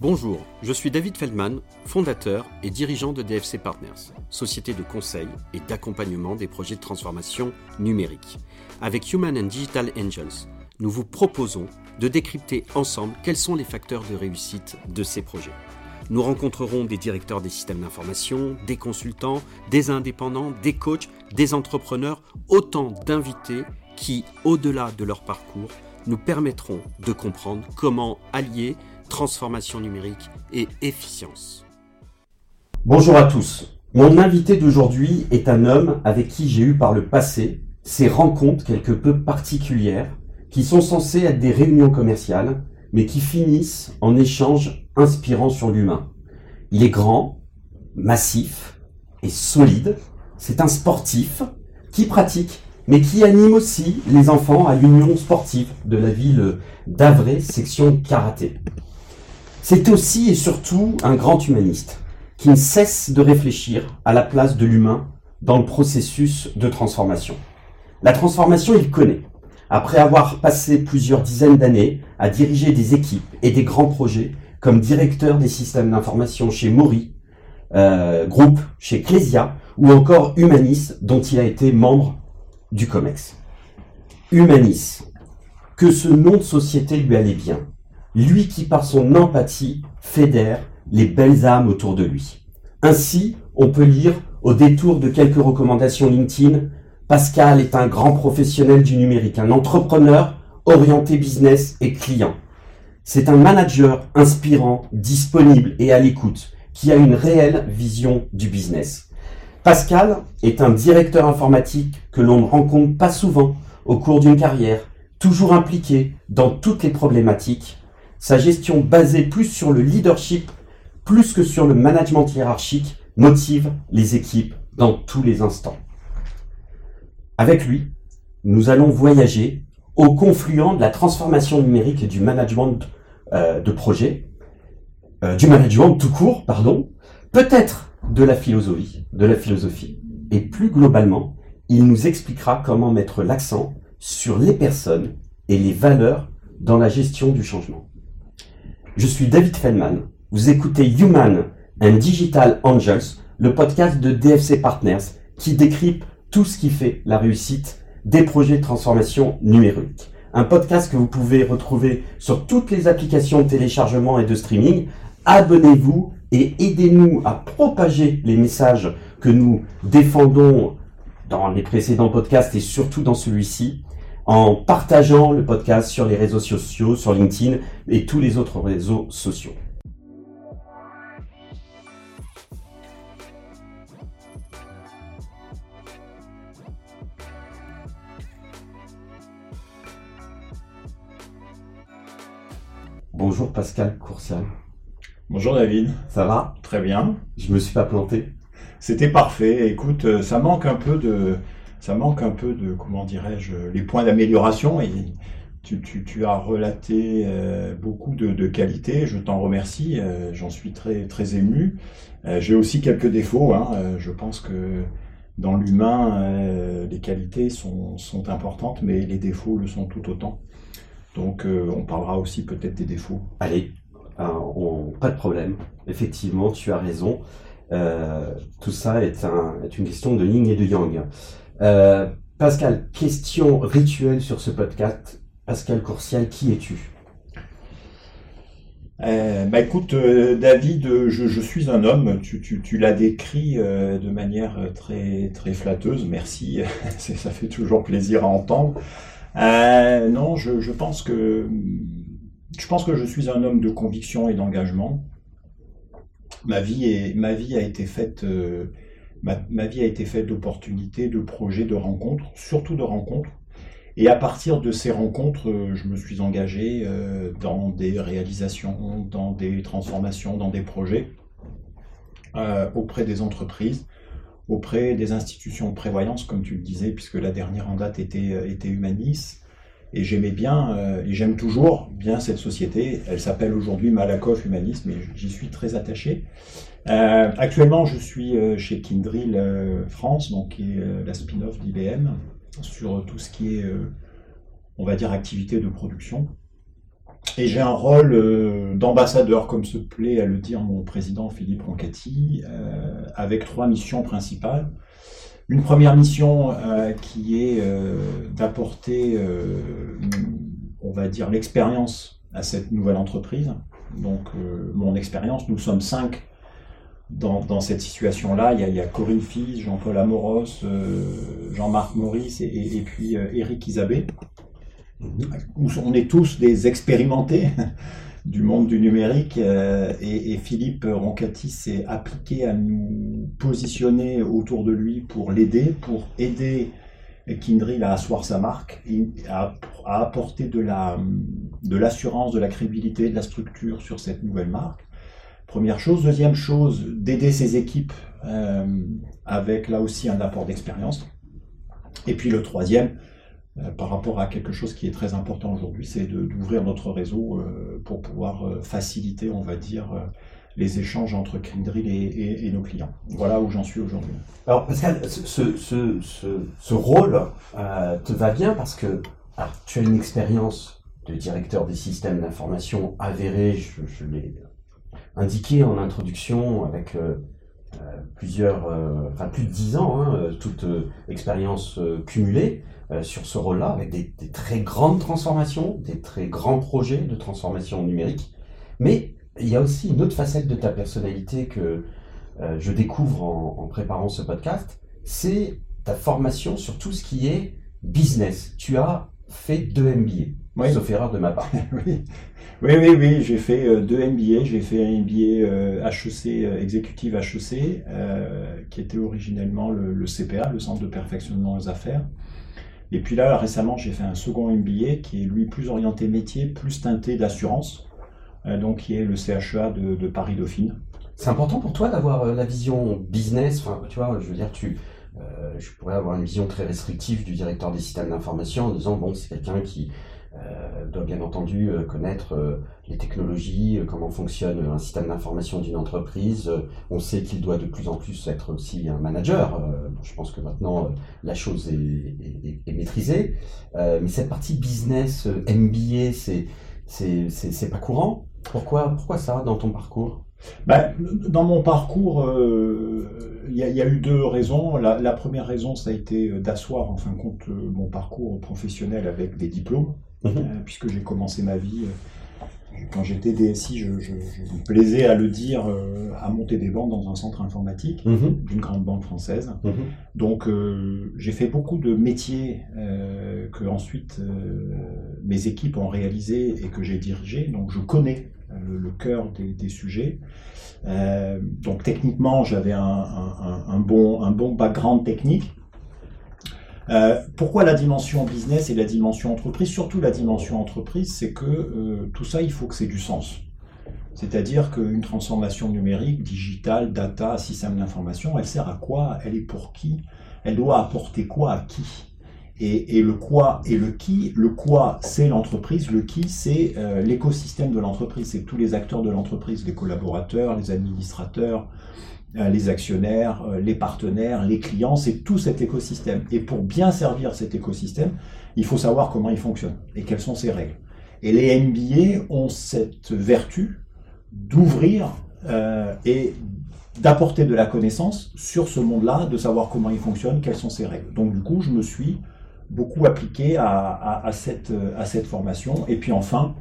Bonjour, je suis David Feldman, fondateur et dirigeant de DFC Partners, société de conseil et d'accompagnement des projets de transformation numérique. Avec Human and Digital Angels, nous vous proposons de décrypter ensemble quels sont les facteurs de réussite de ces projets. Nous rencontrerons des directeurs des systèmes d'information, des consultants, des indépendants, des coachs, des entrepreneurs, autant d'invités qui, au-delà de leur parcours, nous permettront de comprendre comment allier transformation numérique et efficience. Bonjour à tous. Mon invité d'aujourd'hui est un homme avec qui j'ai eu par le passé ces rencontres quelque peu particulières qui sont censées être des réunions commerciales, mais qui finissent en échanges inspirants sur l'humain. Il est grand, massif et solide. C'est un sportif qui pratique, mais qui anime aussi les enfants à l'union sportive de la ville d'Avray, section karaté. C'est aussi et surtout un grand humaniste qui ne cesse de réfléchir à la place de l'humain dans le processus de transformation. La transformation, il connaît. Après avoir passé plusieurs dizaines d'années à diriger des équipes et des grands projets comme directeur des systèmes d'information chez Mori, euh, groupe chez Clésia ou encore Humanis dont il a été membre du COMEX. Humanis, que ce nom de société lui allait bien lui qui par son empathie fédère les belles âmes autour de lui. Ainsi, on peut lire, au détour de quelques recommandations LinkedIn, Pascal est un grand professionnel du numérique, un entrepreneur orienté business et client. C'est un manager inspirant, disponible et à l'écoute, qui a une réelle vision du business. Pascal est un directeur informatique que l'on ne rencontre pas souvent au cours d'une carrière, toujours impliqué dans toutes les problématiques sa gestion basée plus sur le leadership, plus que sur le management hiérarchique, motive les équipes dans tous les instants. Avec lui, nous allons voyager au confluent de la transformation numérique et du management euh, de projet, euh, du management tout court, pardon, peut-être de la philosophie, de la philosophie. Et plus globalement, il nous expliquera comment mettre l'accent sur les personnes et les valeurs dans la gestion du changement. Je suis David Feldman. Vous écoutez Human and Digital Angels, le podcast de DFC Partners qui décrypte tout ce qui fait la réussite des projets de transformation numérique. Un podcast que vous pouvez retrouver sur toutes les applications de téléchargement et de streaming. Abonnez-vous et aidez-nous à propager les messages que nous défendons dans les précédents podcasts et surtout dans celui-ci en partageant le podcast sur les réseaux sociaux, sur LinkedIn et tous les autres réseaux sociaux. Bonjour Pascal Courcial. Bonjour David. Ça va? Très bien. Je me suis pas planté. C'était parfait. Écoute, euh, ça manque un peu de, ça manque un peu de, comment dirais-je, les points d'amélioration. Et tu, as relaté euh, beaucoup de, qualités, je t'en remercie, euh, j'en suis très, très ému. Euh, j'ai aussi quelques défauts, hein. je pense que dans l'humain, les qualités sont, importantes, mais les défauts le sont tout autant. Donc on parlera aussi peut-être des défauts. Allez, on, pas de problème. Effectivement, tu as raison. tout ça est, est, une question de yin et de yang. Euh, Pascal, question rituelle sur ce podcast. Pascal Courcial, qui es-tu? Euh, bah écoute, euh, David, je, suis un homme. Tu, l'as décrit de manière très très flatteuse. Merci, ça fait toujours plaisir à entendre. non, je, je, pense que je pense que je suis un homme de conviction et d'engagement. Ma ma vie a été faite ma, vie a été faite d'opportunités, de projets, de rencontres, surtout de rencontres. Et à partir de ces rencontres, euh, je me suis engagé euh, dans des réalisations, dans des transformations, dans des projets euh, auprès des entreprises, auprès des institutions de prévoyance, comme tu le disais, puisque la dernière en date était, était Humanis. Et j'aimais bien, et j'aime toujours bien cette société. Elle s'appelle aujourd'hui Malakoff Humanis, mais j'y suis très attaché. Euh, actuellement, je suis euh, chez Kindrill euh, France, donc qui est la spin-off d'IBM, sur tout ce qui est, on va dire, activité de production. Et j'ai un rôle d'ambassadeur, comme se plaît à le dire mon président Philippe Roncati, avec trois missions principales. Une première mission qui est d'apporter, on va dire, l'expérience à cette nouvelle entreprise. Donc, mon expérience, nous sommes cinq dans, cette situation-là. Il, y a Corinne Fils, Jean-Paul Amoros, Jean-Marc Maurice et, et puis Eric Isabé. On est tous des expérimentés du monde du numérique euh, et, Philippe Roncati s'est appliqué à nous positionner autour de lui pour l'aider, pour aider Kindrill à asseoir sa marque, à, à apporter de l'assurance, de, de la crédibilité, de la structure sur cette nouvelle marque. Première chose. Deuxième chose, d'aider ses équipes euh, avec là aussi un apport d'expérience. Et puis le troisième, euh, par rapport à quelque chose qui est très important aujourd'hui, c'est d'ouvrir notre réseau euh, pour pouvoir faciliter, on va dire, les échanges entre Kindrill et, nos clients. Voilà où j'en suis aujourd'hui. Alors Pascal, ce, ce, ce, rôle te va bien parce que tu as une expérience de directeur des systèmes d'information avérée, je, l'ai indiqué en introduction avec plusieurs, enfin plus de dix ans, hein, toute expérience cumulée. Euh, sur ce rôle-là, avec des, très grandes transformations, des très grands projets de transformation numérique. Mais il y a aussi une autre facette de ta personnalité que euh, je découvre en, préparant ce podcast, c'est ta formation sur tout ce qui est business. Tu as fait deux MBA, sauf erreur de ma part. oui. Oui, oui, j'ai fait euh, deux MBA. J'ai fait un MBA HEC, exécutif HEC, qui était originellement le, le, CPA, le Centre de perfectionnement aux affaires. Et puis là, récemment, j'ai fait un second MBA qui est lui plus orienté métier, plus teinté d'assurance, euh, donc qui est le CHEA de, Paris Dauphine. C'est important pour toi d'avoir euh, la vision business, enfin, tu vois, je veux dire, tu, euh, je pourrais avoir une vision très restrictive du directeur des systèmes d'information en disant, bon, c'est quelqu'un qui euh, doit bien entendu euh, connaître euh, les technologies, comment fonctionne un système d'information d'une entreprise. On sait qu'il doit de plus en plus être aussi un manager. Je pense que maintenant la chose est, maîtrisée. Mais cette partie business, MBA, c'est c'est pas courant. Pourquoi, pourquoi ça dans ton parcours? Ben, dans mon parcours, il y, y, a eu deux raisons. La, la première raison, ça a été d'asseoir en fin de compte mon parcours professionnel avec des diplômes. Mhm. Euh, puisque j'ai commencé ma vie. Euh, quand j'étais DSI, je, me plaisais à le dire, euh, à monter des banques dans un centre informatique mhm. d'une grande banque française. Mhm. Donc j'ai fait beaucoup de métiers que ensuite mes équipes ont réalisé et que j'ai dirigé. Donc je connais le, cœur des, sujets. donc techniquement, j'avais un, bon, un bon background technique. Euh, pourquoi la dimension business et la dimension entreprise? Surtout la dimension entreprise, c'est que euh, tout ça, il faut que c'est du sens. C'est-à-dire qu'une transformation numérique, digitale, data, système d'information, elle sert à quoi? Elle est pour qui? Elle doit apporter quoi à qui? Et, le quoi et le qui, le quoi c'est l'entreprise, le qui c'est euh, l'écosystème de l'entreprise, c'est tous les acteurs de l'entreprise, les collaborateurs, les administrateurs, les actionnaires, euh, les partenaires, les clients, c'est tout cet écosystème. Et pour bien servir cet écosystème, il faut savoir comment il fonctionne et quelles sont ses règles. Et les MBA ont cette vertu d'ouvrir euh, et d'apporter de la connaissance sur ce monde-là, de savoir comment il fonctionne, quelles sont ses règles. Donc du coup, je me suis beaucoup appliqué à cette formation. Et puis enfin,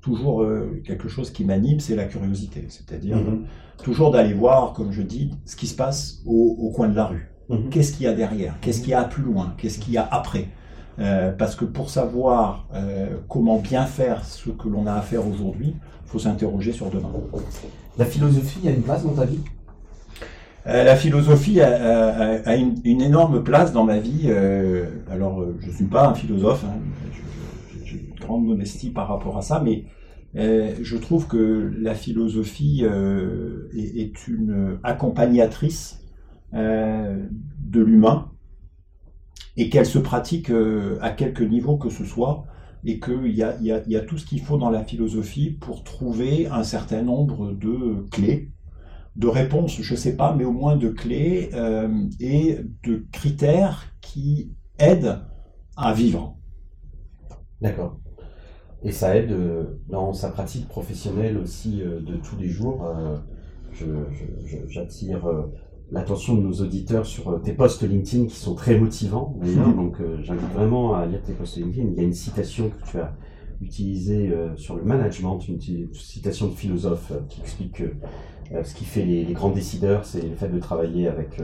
toujours quelque chose qui m'anime, c'est la curiosité. C'est-à-dire mm-hmm toujours d'aller voir, comme je dis, ce qui se passe au, coin de la rue. Mhm. Qu'est-ce qu'il y a derrière? Qu'est-ce qu'il y a plus loin? Qu'est-ce qu'il y a après? Euh, Parce que pour savoir euh, comment bien faire ce que l'on a à faire aujourd'hui, il faut s'interroger sur demain. La philosophie a une place dans ta vie? Euh, la philosophie a, une, énorme place dans ma vie. alors, je ne suis pas un philosophe, hein. une grande modestie par rapport à ça, mais euh, je trouve que la philosophie euh, est, une accompagnatrice euh, de l'humain et qu'elle se pratique à quelque niveau que ce soit et qu'il y a, tout ce qu'il faut dans la philosophie pour trouver un certain nombre de clés, de réponses, je ne sais pas, mais au moins de clés et de critères qui aident à vivre. D'accord. Et ça aide dans sa pratique professionnelle aussi de tous les jours. J'attire l'attention de nos auditeurs sur tes posts LinkedIn qui sont très motivants Donc j'invite vraiment à lire tes posts LinkedIn. Il y a une citation que tu as utilisée sur le management, une, citation de philosophe qui explique que ce qui fait les, les grands décideurs, c'est le fait de travailler avec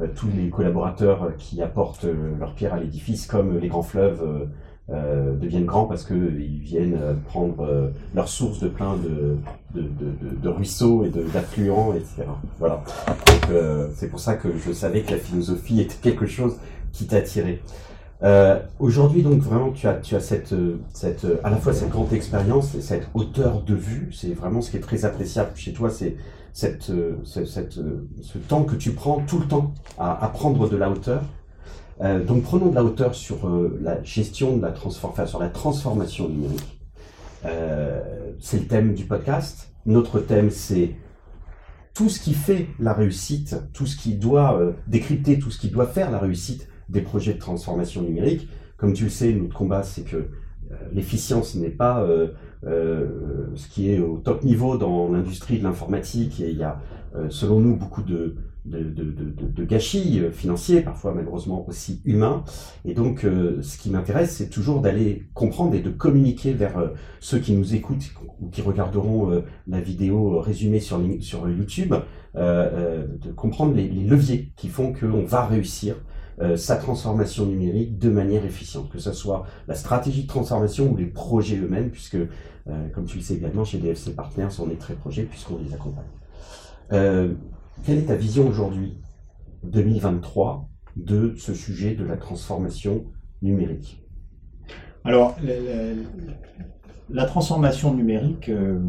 euh, tous les collaborateurs qui apportent euh, leur pierre à l'édifice, comme les grands fleuves euh, deviennent grands parce qu'ils viennent prendre leur source de plein de, de, de, de ruisseaux et d'affluents, etc. Voilà. c'est pour ça que je savais que la philosophie était quelque chose qui t'attirait. Euh, Aujourd'hui, donc vraiment, tu as, tu as cette, cette, à la fois cette grande expérience et cette hauteur de vue. C'est vraiment ce qui est très appréciable chez toi, c'est cette, euh, cette, euh, ce temps que tu prends tout le temps à, à prendre de la hauteur. Euh, donc prenons de la hauteur sur euh, la gestion de la transformation, sur la transformation numérique. Euh, c'est le thème du podcast. Notre thème, c'est tout ce qui fait la réussite, tout ce qui doit décrypter, tout ce qui doit faire la réussite des projets de transformation numérique. Comme tu le sais, notre combat, c'est que l'efficience n'est pas ce qui est au top niveau dans l'industrie de l'informatique. Et il y a, selon nous, beaucoup de, de, gâchis euh, financiers, parfois malheureusement aussi humains. Et donc, ce qui m'intéresse, c'est toujours d'aller comprendre et de communiquer vers ceux qui nous écoutent ou qui regarderont la vidéo résumée sur, sur YouTube, de comprendre les, leviers qui font qu'on va réussir sa transformation numérique de manière efficiente, que ce soit la stratégie de transformation ou les projets eux-mêmes, puisque euh, comme tu le sais également, chez DFC Partners, on est très projet puisqu'on les accompagne. Quelle est ta vision aujourd'hui, 2023, de ce sujet de la transformation numérique? Alors, la, transformation numérique, euh,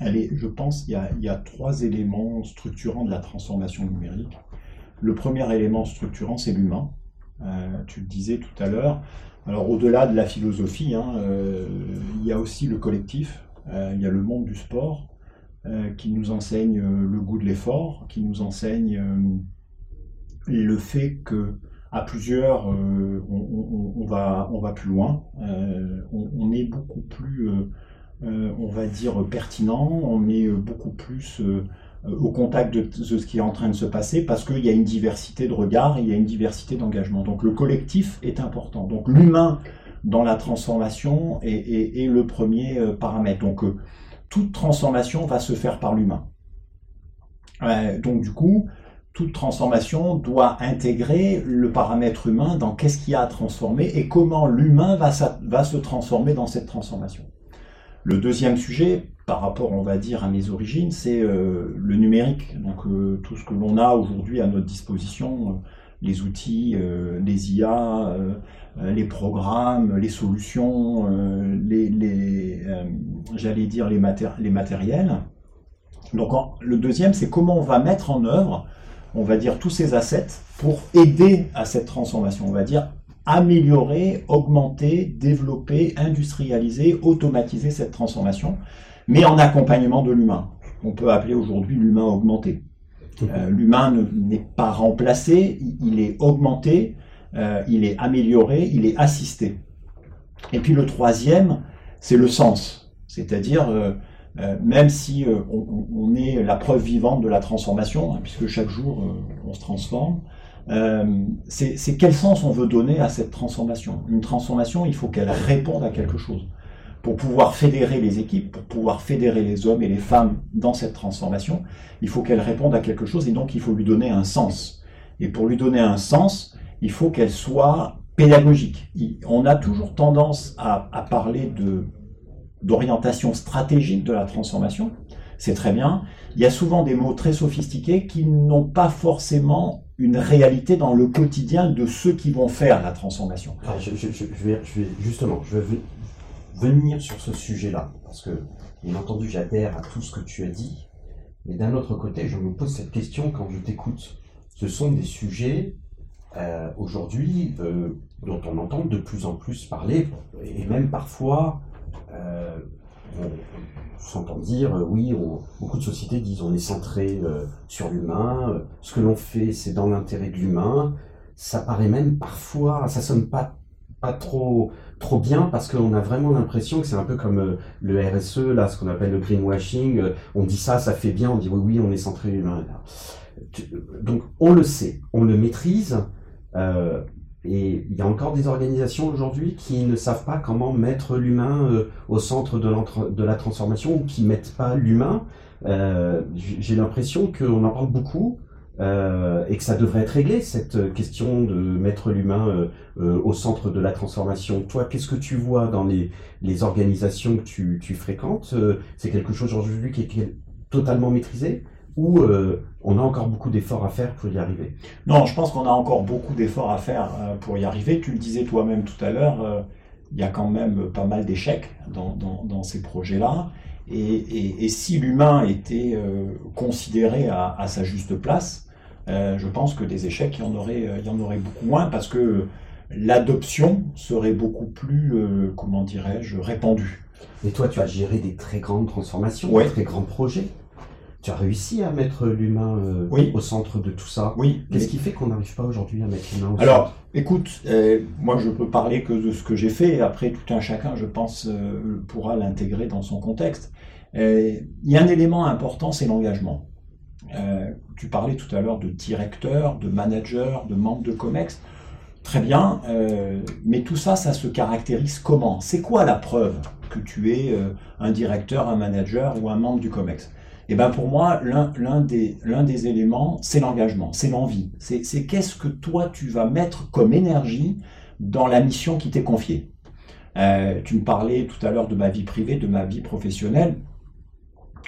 je pense, il y, a, trois éléments structurants de la transformation numérique. Le premier élément structurant, c'est l'humain. Euh, tu le disais tout à l'heure, alors au-delà de la philosophie, hein, euh, il y a aussi le collectif, il y a le monde du sport qui nous enseigne le goût de l'effort, qui nous enseigne le fait que à plusieurs, on, va, on va plus loin, on, est beaucoup plus, on va dire, pertinent, on est beaucoup plus euh, au contact de, ce qui est en train de se passer parce qu'il y a une diversité de regards, il y a une diversité d'engagement. Donc le collectif est important. Donc l'humain dans la transformation est, le premier euh, paramètre. Donc euh, toute transformation va se faire par l'humain. donc du coup, toute transformation doit intégrer le paramètre humain dans qu'est-ce qu'il y a à transformer et comment l'humain va, se transformer dans cette transformation. Le deuxième sujet, par rapport, on va dire, à mes origines, c'est euh, le numérique. Donc euh, tout ce que l'on a aujourd'hui à notre disposition, euh, les outils, les IA, les programmes, les solutions, les, j'allais dire les, les matériels. Donc le deuxième, c'est comment on va mettre en œuvre, on va dire, tous ces assets pour aider à cette transformation. On va dire améliorer, augmenter, développer, industrialiser, automatiser cette transformation mais en accompagnement de l'humain. On peut appeler aujourd'hui l'humain augmenté. Euh, l'humain n'est pas remplacé, il est augmenté, euh, il est amélioré, il est assisté. Et puis le troisième, c'est le sens, c'est-à-dire euh, même si on, est la preuve vivante de la transformation, hein, puisque chaque jour on se transforme, c'est quel sens on veut donner à cette transformation? Une transformation, il faut qu'elle réponde à quelque chose pour pouvoir fédérer les équipes, pour pouvoir fédérer les hommes et les femmes dans cette transformation, il faut qu'elle réponde à quelque chose et donc il faut lui donner un sens. Et pour lui donner un sens, il faut qu'elle soit pédagogique. On a toujours tendance à, parler de d'orientation stratégique de la transformation. C'est très bien. Il y a souvent des mots très sophistiqués qui n'ont pas forcément une réalité dans le quotidien de ceux qui vont faire la transformation. je, vais, justement, je vais venir sur ce sujet-là, parce que, bien entendu, j'adhère à tout ce que tu as dit, mais d'un autre côté, je me pose cette question quand je t'écoute. Ce sont des sujets euh, aujourd'hui euh, dont on entend de plus en plus parler, et même parfois, euh, on, s'entend dire, oui, beaucoup de sociétés disent on est centré sur l'humain, ce que l'on fait c'est dans l'intérêt de l'humain, ça paraît même parfois, ça sonne pas pas trop trop bien parce qu'on a vraiment l'impression que c'est un peu comme euh, le RSE, là, ce qu'on appelle le greenwashing. Euh, on dit ça, ça fait bien, on dit oui, oui, on est centré humain. Donc on le sait, on le maîtrise. Euh, et il y a encore des organisations aujourd'hui qui ne savent pas comment mettre l'humain au centre de, de, la transformation ou qui mettent pas l'humain. J'ai l'impression qu'on en parle beaucoup, euh, et que ça devrait être réglé, cette question de mettre l'humain euh, euh, au centre de la transformation. Toi, qu'est-ce que tu vois dans les, les organisations que tu, fréquentes? C'est quelque chose aujourd'hui qui est, totalement maîtrisé ou on a encore beaucoup d'efforts à faire pour y arriver? Non, je pense qu'on a encore beaucoup d'efforts à faire pour y arriver. Tu le disais toi-même tout à l'heure, il y a quand même pas mal d'échecs dans, ces projets-là. Et, et, et, si l'humain était considéré à, à, sa juste place, euh, je pense que des échecs, il y en aurait, euh, il y en aurait beaucoup moins parce que l'adoption serait beaucoup plus, euh, comment dirais-je, répandue. Et toi, tu as géré des très grandes transformations, des très grands projets. Tu as réussi à mettre l'humain au centre de tout ça. Oui. Qu'est-ce qui fait qu'on n'arrive pas aujourd'hui à mettre l'humain au Alors, centre écoute, moi je peux parler que de ce que j'ai fait. Après, tout un chacun, je pense, pourra l'intégrer dans son contexte. Il y a un élément important, c'est l'engagement. Euh, tu parlais tout à l'heure de directeur, de manager, de membre de COMEX. Très bien, euh, mais tout ça, ça se caractérise comment? C'est quoi la preuve que tu es euh, un directeur, un manager ou un membre du COMEX? Eh bien pour moi, l'un des, des éléments, c'est l'engagement, c'est l'envie. C'est qu'est-ce que toi, tu vas mettre comme énergie dans la mission qui t'est confiée. tu me parlais tout à l'heure de ma vie privée, de ma vie professionnelle.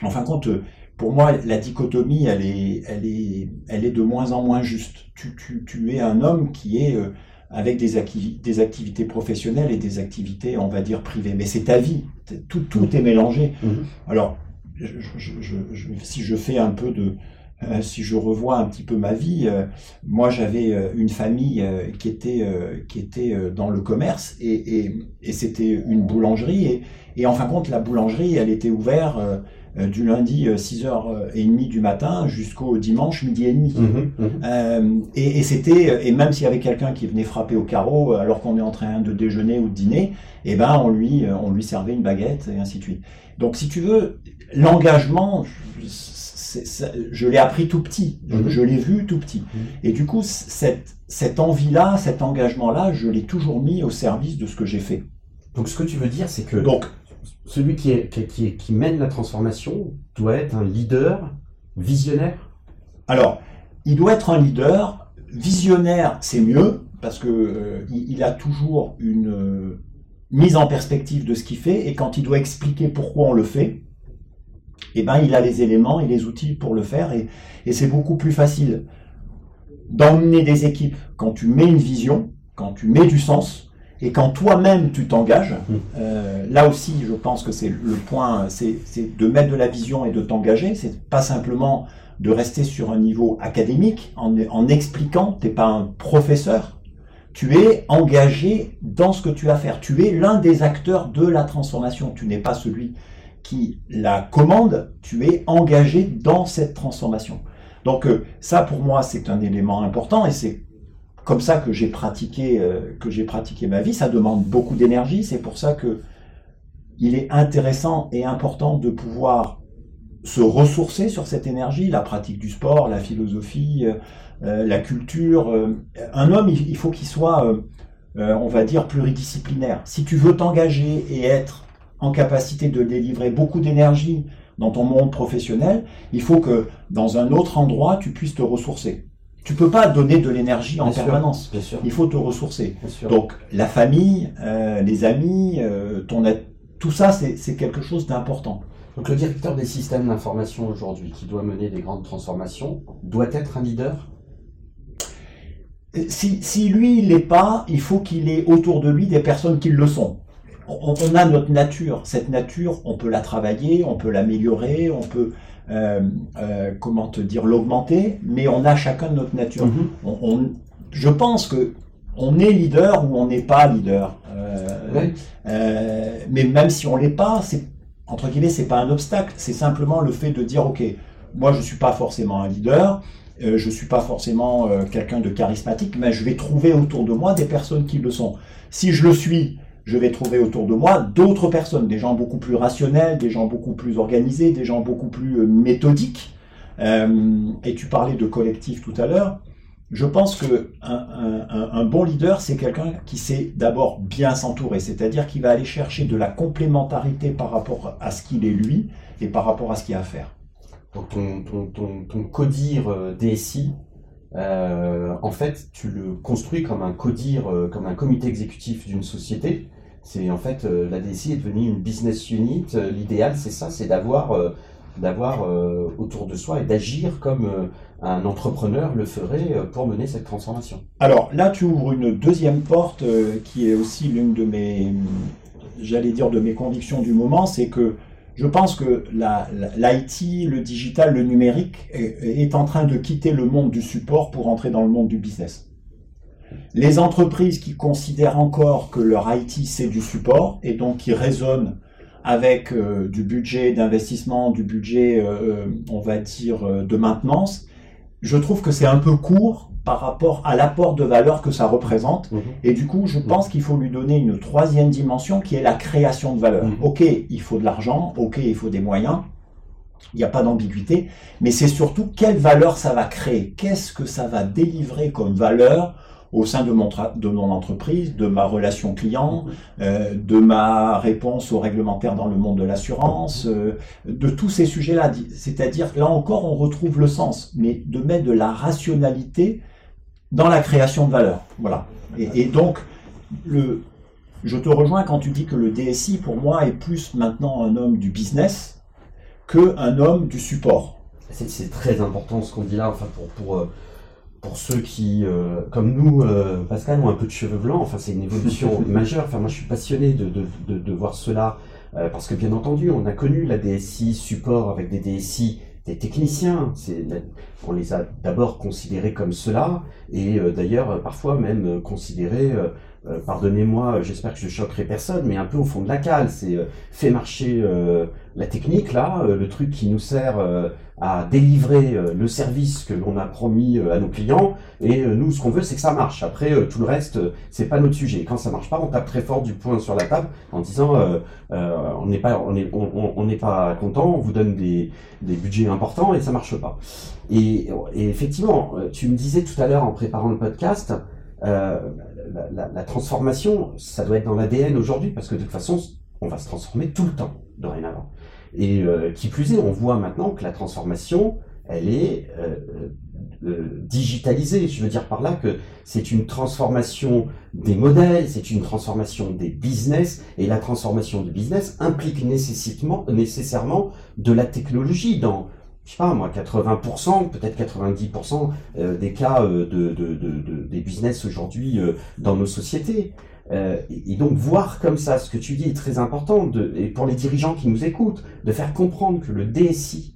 En fin de compte, pour moi, la dichotomie, elle est, elle est, elle est de moins en moins juste. Tu, tu, tu es un homme qui est euh, avec des, des activités professionnelles et des activités, on va dire, privées. Mais c'est ta vie. Tout, tout est mélangé. Mhm. Alors, je, je, si je fais un peu de, euh, si je revois un petit peu ma vie, euh, moi j'avais une famille qui était qui était dans le commerce et, et, et c'était une boulangerie et, et en fin de compte la boulangerie elle était ouverte euh, du lundi 6h30 euh, du matin jusqu'au dimanche midi et demi. Mhm, mhm. Euh, et, et c'était et même s'il y avait quelqu'un qui venait frapper au carreau alors qu'on est en train de déjeuner ou de dîner, eh ben on lui on lui servait une baguette et ainsi de suite. Donc si tu veux l'engagement je l'ai appris tout petit, mhm. je, l'ai vu tout petit. Et du coup, cette, cette envie-là, cet engagement-là, je l'ai toujours mis au service de ce que j'ai fait. Donc ce que tu veux dire, c'est que Donc, celui qui, mène la transformation doit être un leader visionnaire. Alors, il doit être un leader visionnaire, c'est mieux, parce que euh, il, a toujours une euh, mise en perspective de ce qu'il fait, et quand il doit expliquer pourquoi on le fait, eh ben, il a les éléments et les outils pour le faire, et c'est beaucoup plus facile d'emmener des équipes. Quand tu mets une vision, quand tu mets du sens, et quand toi-même tu t'engages, mmh. euh, là aussi je pense que c'est le point, c'est de mettre de la vision et de t'engager. C'est pas simplement de rester sur un niveau académique en, en expliquant, t'es pas un professeur, tu es engagé dans ce que tu vas faire. Tu es l'un des acteurs de la transformation. Tu n'es pas celui qui la commande, tu es engagé dans cette transformation. Donc euh, ça pour moi c'est un élément important et c'est comme ça que j'ai pratiqué, euh, pratiqué ma vie. Ça demande beaucoup d'énergie. C'est pour ça que il est intéressant et important de pouvoir se ressourcer sur cette énergie, la pratique du sport, la philosophie, euh, euh, la culture. un homme, il faut qu'il soit, on va dire, pluridisciplinaire. Si tu veux t'engager et être en capacité de délivrer beaucoup d'énergie dans ton monde professionnel, il faut que dans un autre endroit, tu puisses te ressourcer. Tu peux pas donner de l'énergie en permanence. Il faut te ressourcer. Donc la famille, euh, les amis, euh, ton tout ça, c'est quelque chose d'important. Donc le directeur des systèmes d'information aujourd'hui, qui doit mener des grandes transformations, doit être un leader? Si, si lui, il l'est pas, il faut qu'il ait autour de lui des personnes qui le sont. On, on, a notre nature. Cette nature, on peut la travailler, on peut l'améliorer, on peut euh, euh, comment te dire, l'augmenter, mais on a chacun de notre nature. Mhm. on, je pense que on est leader ou on n'est pas leader. Euh, euh, mais même si on l'est pas, c'est entre guillemets, c'est pas un obstacle. C'est simplement le fait de dire, ok, moi je suis pas forcément un leader. je je suis pas forcément quelqu'un de charismatique, mais je vais trouver autour de moi des personnes qui le sont. Si je le suis, je vais trouver autour de moi d'autres personnes, des gens beaucoup plus rationnels, des gens beaucoup plus organisés, des gens beaucoup plus méthodiques. et tu parlais de collectif tout à l'heure je pense que un, bon leader, c'est quelqu'un qui sait d'abord bien s'entourer, c'est-à-dire qu'il va aller chercher de la complémentarité par rapport à ce qu'il est lui et par rapport à ce qu'il a à faire. Donc ton, ton, codir euh, DSI, euh, en fait, tu le construis comme un codir, euh, comme un comité exécutif d'une société. C'est en fait la DSI est devenue une business unit. L'idéal, c'est ça, c'est d'avoir d'avoir autour de soi et d'agir comme un entrepreneur le ferait euh, pour mener cette transformation. Alors là, tu ouvres une deuxième porte euh, qui est aussi l'une de mes, j'allais dire, de mes convictions du moment, c'est que je pense que l'IT, le digital, le numérique est, en train de quitter le monde du support pour entrer dans le monde du business. Les entreprises qui considèrent encore que leur IT c'est du support et donc qui raisonnent avec euh, du budget d'investissement, du budget, on va dire, de maintenance, je trouve que c'est un peu court par rapport à l'apport de valeur que ça représente. Mhm. Et du coup, je pense qu'il faut lui donner une troisième dimension qui est la création de valeur. Mhm. Ok, il faut de l'argent, ok, il faut des moyens, il n'y a pas d'ambiguïté, mais c'est surtout quelle valeur ça va créer, qu'est-ce que ça va délivrer comme valeur au sein de mon, de mon entreprise, de ma relation client, euh, de ma réponse aux réglementaires dans le monde de l'assurance, euh, de tous ces sujets-là. C'est-à-dire, là encore, on retrouve le sens, mais de mettre de la rationalité dans la création de valeur. Voilà. Et, donc, le, je te rejoins quand tu dis que le DSI, pour moi, est plus maintenant un homme du business qu'un homme du support. C'est très important ce qu'on dit là, enfin, pour, pour euh, pour ceux qui, euh, comme nous, euh, Pascal, ont un peu de cheveux blancs, enfin c'est une évolution majeure. Enfin moi je suis passionné de, de, de, de voir cela euh, parce que bien entendu on a connu la DSI support avec des DSI des techniciens. C'est, on les a d'abord considérés comme cela et d'ailleurs parfois même considérés euh, pardonnez-moi, j'espère que je choquerai personne, mais un peu au fond de la cale. C'est euh, fait marcher euh, la technique, là, le truc qui nous sert à délivrer le service que l'on a promis à nos clients. Et nous, ce qu'on veut, c'est que ça marche. Après, tout le reste, c'est pas notre sujet. quand ça marche pas, on tape très fort du poing sur la table en disant on n'est pas, on est, on, n'est pas content, on vous donne des, des budgets importants et ça marche pas. Et, et effectivement, tu me disais tout à l'heure en préparant le podcast, euh, la, transformation, ça doit être dans l'ADN aujourd'hui, parce que de toute façon, on va se transformer tout le temps, dorénavant. Et euh, qui plus est, on voit maintenant que la transformation, elle est euh, euh, digitalisée. Je veux dire par là que c'est une transformation des modèles, c'est une transformation des business, et la transformation du business implique nécessairement, nécessairement de la technologie dans je sais pas moi, 80%, peut-être 90% euh, des cas euh, de, de, de, des business aujourd'hui euh, dans nos sociétés. et donc voir comme ça, ce que tu dis est très important, et pour les dirigeants qui nous écoutent, de faire comprendre que le DSI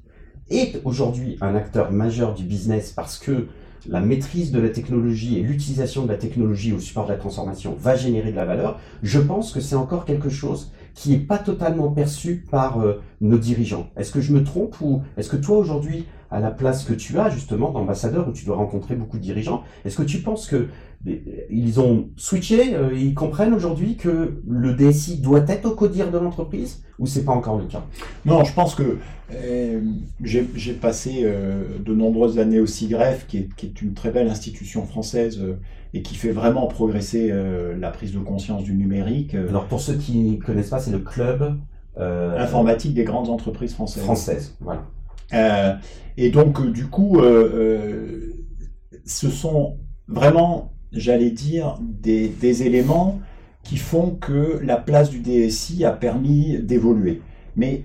est aujourd'hui un acteur majeur du business parce que la maîtrise de la technologie et l'utilisation de la technologie au support de la transformation va générer de la valeur, je pense que c'est encore quelque chose qui n'est pas totalement perçu par euh, nos dirigeants. Est-ce que je me trompe ou est-ce que toi aujourd'hui, à la place que tu as justement d'ambassadeur où tu dois rencontrer beaucoup de dirigeants, est-ce que tu penses que ils ont switché, euh, ils comprennent aujourd'hui que le DSI doit être au codir de l'entreprise ou c'est pas encore le cas? Non, je pense que euh, j'ai passé de nombreuses années au CIGREF, qui est, qui est, une très belle institution française et qui fait vraiment progresser euh, la prise de conscience du numérique. Euh, Alors pour ceux qui ne connaissent pas, c'est le club euh, informatique des grandes entreprises françaises. Françaises, voilà. et donc du coup, ce sont vraiment, j'allais dire, des, éléments qui font que la place du DSI a permis d'évoluer. Mais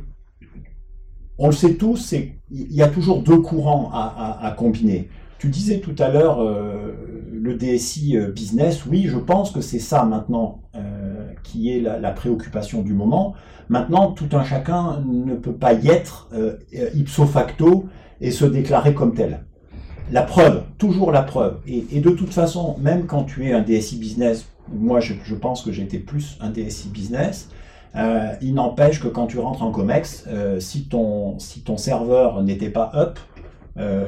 on le sait tous, il y a toujours deux courants à combiner. Tu disais tout à l'heure euh, le DSI euh, business. Oui, je pense que c'est ça maintenant euh, qui est la, préoccupation du moment. Maintenant, tout un chacun ne peut pas y être ipso facto et se déclarer comme tel. La preuve, toujours la preuve. Et, de toute façon, même quand tu es un DSI business, moi je, pense que j'étais plus un DSI business, il n'empêche que quand tu rentres en COMEX, si, ton, si ton serveur n'était pas up,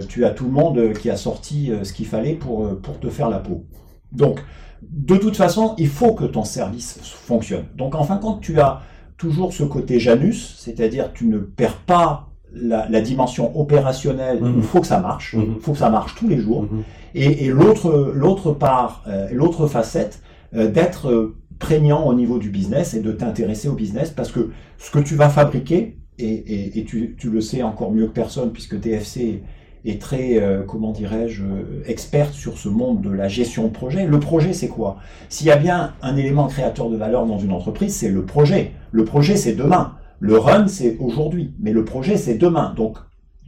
tu as tout le monde qui a sorti ce qu'il fallait pour, pour te faire la peau. Donc, de toute façon, il faut que ton service fonctionne. Donc, en fin de compte, tu as toujours ce côté Janus, c'est-à-dire tu ne perds pas la, dimension opérationnelle, il mhm. faut que ça marche, il mhm. faut que ça marche tous les jours. Mhm. Et, l'autre, l'autre part, euh, l'autre facette, euh, d'être euh, prégnant au niveau du business et de t'intéresser au business parce que ce que tu vas fabriquer, et, et tu, tu, le sais encore mieux que personne puisque DFC est très, comment dirais-je, experte sur ce monde de la gestion de projet. Le projet, c'est quoi? S'il y a bien un élément créateur de valeur dans une entreprise, c'est le projet. Le projet, c'est demain. Le run, c'est aujourd'hui, mais le projet, c'est demain. Donc,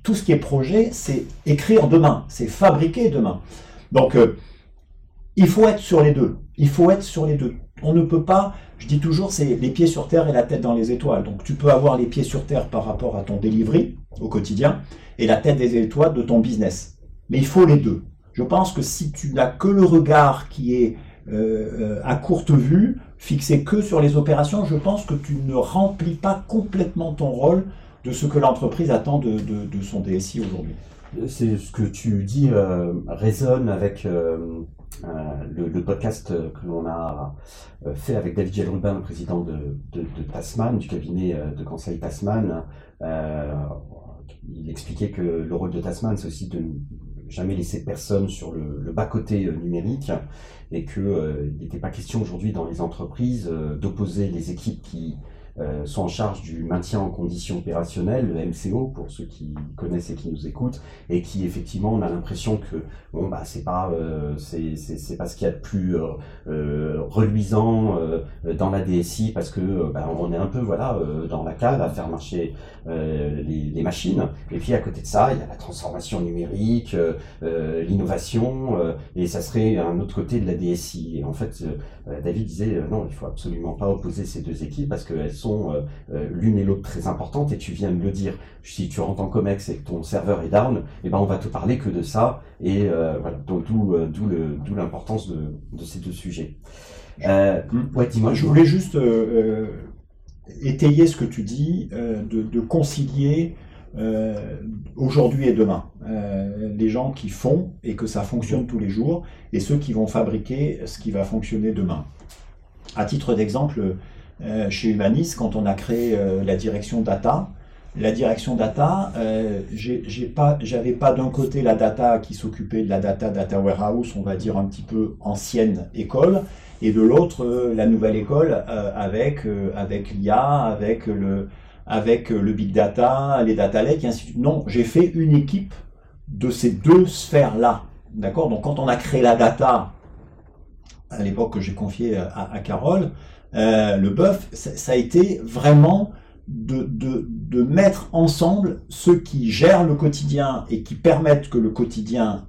tout ce qui est projet, c'est écrire demain, c'est fabriquer demain. Donc, euh, il faut être sur les deux. Il faut être sur les deux. On ne peut pas, je dis toujours, c'est les pieds sur terre et la tête dans les étoiles. Donc, tu peux avoir les pieds sur terre par rapport à ton delivery au quotidien et la tête des étoiles de ton business. Mais il faut les deux. Je pense que si tu n'as que le regard qui est euh, euh, à courte vue, fixé que sur les opérations, je pense que tu ne remplis pas complètement ton rôle de ce que l'entreprise attend de, son DSI aujourd'hui. C'est ce que tu dis euh, résonne avec le, podcast que l'on a fait avec David Gelrubin, le président de, de, Tasman, du cabinet de conseil Tasman. il expliquait que le rôle de Tasman, c'est aussi de jamais laisser personne sur le, bas-côté euh, numérique et qu'il euh, n'était pas question aujourd'hui dans les entreprises euh, d'opposer les équipes qui euh, sont en charge du maintien en condition opérationnelle, le MCO pour ceux qui connaissent et qui nous écoutent, et qui effectivement on a l'impression que bon bah c'est pas euh, c'est pas ce qu'il y a de plus euh, euh reluisant dans la DSI parce que bah, on est un peu voilà dans la cale à faire marcher les, les, machines. Et puis à côté de ça, il y a la transformation numérique, l'innovation, et ça serait un autre côté de la DSI. Et en fait, David disait non, il faut absolument pas opposer ces deux équipes parce qu'elles sont euh, euh, l'une et l'autre très importantes, et tu viens de le dire. Si tu rentres en COMEX et que ton serveur est down, eh ben on va te parler que de ça, et euh, voilà, donc d'où l'importance de, de, ces deux sujets. ouais, dis-moi. Je voulais juste étayer ce que tu dis, de, de, concilier aujourd'hui et demain. les gens qui font et que ça fonctionne tous les jours, et ceux qui vont fabriquer ce qui va fonctionner demain. À titre d'exemple, euh, chez Humanis, quand on a créé euh, la direction data, la direction data, euh, j'avais pas, d'un côté la data qui s'occupait de la data data warehouse, on va dire un petit peu ancienne école, et de l'autre euh, la nouvelle école avec avec l'IA, avec le avec le big data, les data lake, et ainsi de suite. Non, j'ai fait une équipe de ces deux sphères là, d'accord? Donc quand on a créé la data à l'époque que j'ai confié à, Carole, euh, le bœuf, ça, a été vraiment de, de, mettre ensemble ceux qui gèrent le quotidien et qui permettent que le quotidien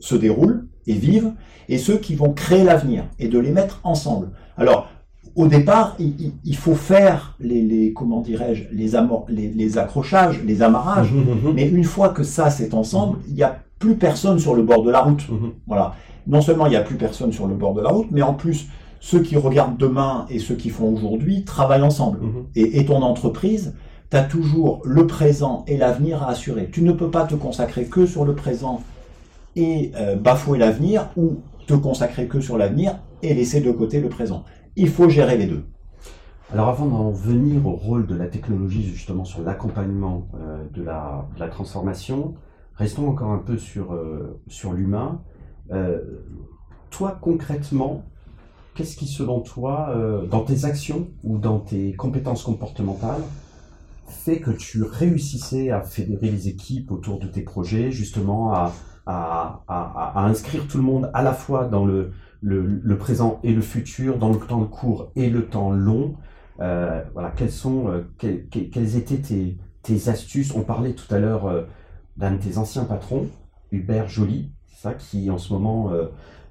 se déroule et vive, et ceux qui vont créer l'avenir, et de les mettre ensemble. Alors, au départ, il, faut faire les, les comment dirais-je, les, les, les, accrochages, les amarrages, mmh, mmh, mmh. mais une fois que ça c'est ensemble, il n'y a plus personne sur le bord de la route. Voilà. Non seulement il n'y a plus personne sur le bord de la route, mais en plus, ceux qui regardent demain et ceux qui font aujourd'hui travaillent ensemble. Et, ton entreprise, tu as toujours le présent et l'avenir à assurer. Tu ne peux pas te consacrer que sur le présent et euh, bafouer l'avenir ou te consacrer que sur l'avenir et laisser de côté le présent. Il faut gérer les deux. Alors avant d'en venir au rôle de la technologie justement sur l'accompagnement euh, de, la, transformation, restons encore un peu sur, euh, sur l'humain. toi concrètement, qu'est-ce qui, selon toi, euh, dans tes actions ou dans tes compétences comportementales, fait que tu réussissais à fédérer les équipes autour de tes projets, justement à, inscrire tout le monde à la fois dans le, présent et le futur, dans le temps court et le temps long. Euh, Voilà, quelles sont, euh, étaient tes, astuces? On parlait tout à l'heure d'un de tes anciens patrons, Hubert Joly, ça, qui en ce moment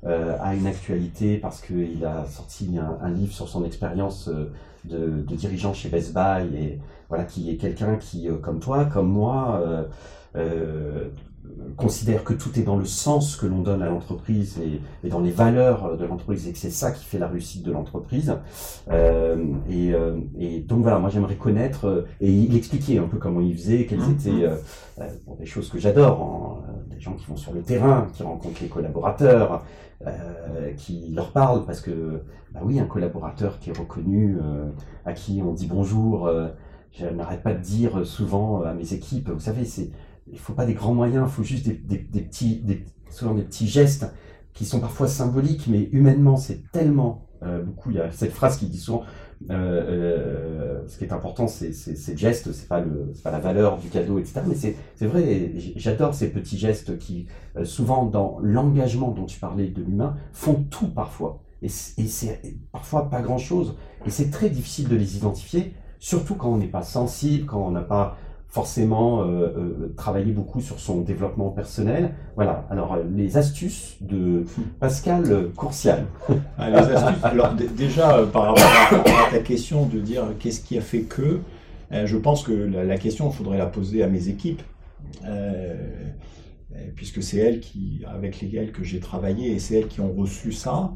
euh, a une actualité parce qu'il a sorti un, livre sur son expérience euh, de, de, dirigeant chez Best Buy et voilà qui est quelqu'un qui, euh, comme toi, comme moi, considère que tout est dans le sens que l'on donne à l'entreprise et, dans les valeurs de l'entreprise et que c'est ça qui fait la réussite de l'entreprise. Euh, et, euh, et, donc voilà, moi j'aimerais connaître euh, et il expliquait un peu comment il faisait, quelles mmh. étaient euh, bon, des choses que j'adore, hein, des gens qui vont sur le terrain, qui rencontrent les collaborateurs, qui leur parlent parce que bah oui, un collaborateur qui est reconnu, à qui on dit bonjour. je n'arrête pas de dire souvent à mes équipes, vous savez, c'est il faut pas des grands moyens, il faut juste des, petits, souvent des petits gestes qui sont parfois symboliques, mais humainement, c'est tellement euh, beaucoup. Il y a cette phrase qui dit souvent, euh, euh, ce qui est important, c'est ces gestes, c'est pas le, pas la valeur du cadeau, etc. Mais c'est vrai, j'adore ces petits gestes qui, souvent dans l'engagement dont tu parlais de l'humain, font tout parfois. Et c'est parfois pas grand chose. Et c'est très difficile de les identifier, surtout quand on n'est pas sensible, quand on n'a pas forcément euh, euh, travailler beaucoup sur son développement personnel. Voilà, alors euh, les astuces de Pascal Courcial. Ah, alors déjà, par rapport à, ta question de dire qu'est-ce qui a fait que, je pense que la, question, il faudrait la poser à mes équipes. puisque c'est elles qui, avec lesquelles que j'ai travaillé et c'est elles qui ont reçu ça.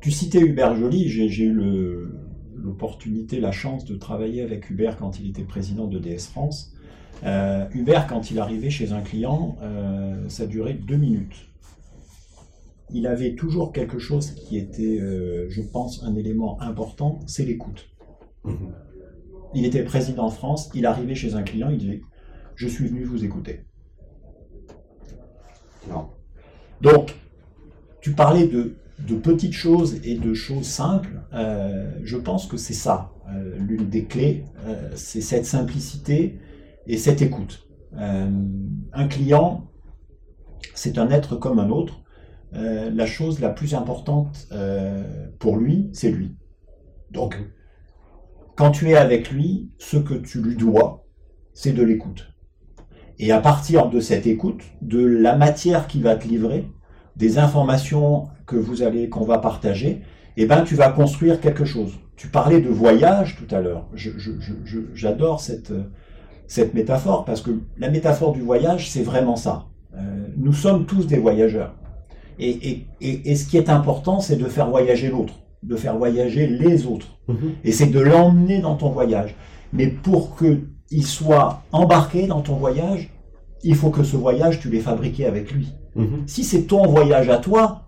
tu citais Hubert Joly, j'ai eu le, l'opportunité, la chance de travailler avec Hubert quand il était président de DS France. Euh, Hubert, quand il arrivait chez un client, euh, ça durait deux minutes. Il avait toujours quelque chose qui était, euh, je pense, un élément important, c'est l'écoute. Mhm. Il était président de France, il arrivait chez un client, il disait Je suis venu vous écouter. Non. Donc, tu parlais de de petites choses et de choses simples, euh, je pense que c'est ça, euh, l'une des clés, euh, c'est cette simplicité et cette écoute. un client, c'est un être comme un autre. la chose la plus importante pour lui, c'est lui. Donc, quand tu es avec lui, ce que tu lui dois, c'est de l'écoute. Et à partir de cette écoute, de la matière qu'il va te livrer, des informations que vous allez, qu'on va partager, eh ben, tu vas construire quelque chose. Tu parlais de voyage tout à l'heure. j'adore cette, cette métaphore parce que la métaphore du voyage, c'est vraiment ça. Euh, nous sommes tous des voyageurs. Et, et, et, ce qui est important, c'est de faire voyager l'autre, de faire voyager les autres. Mm-hmm. Et c'est de l'emmener dans ton voyage. Mais pour qu'il soit embarqué dans ton voyage, il faut que ce voyage, tu l'aies fabriqué avec lui. Mhm. Si c'est ton voyage à toi,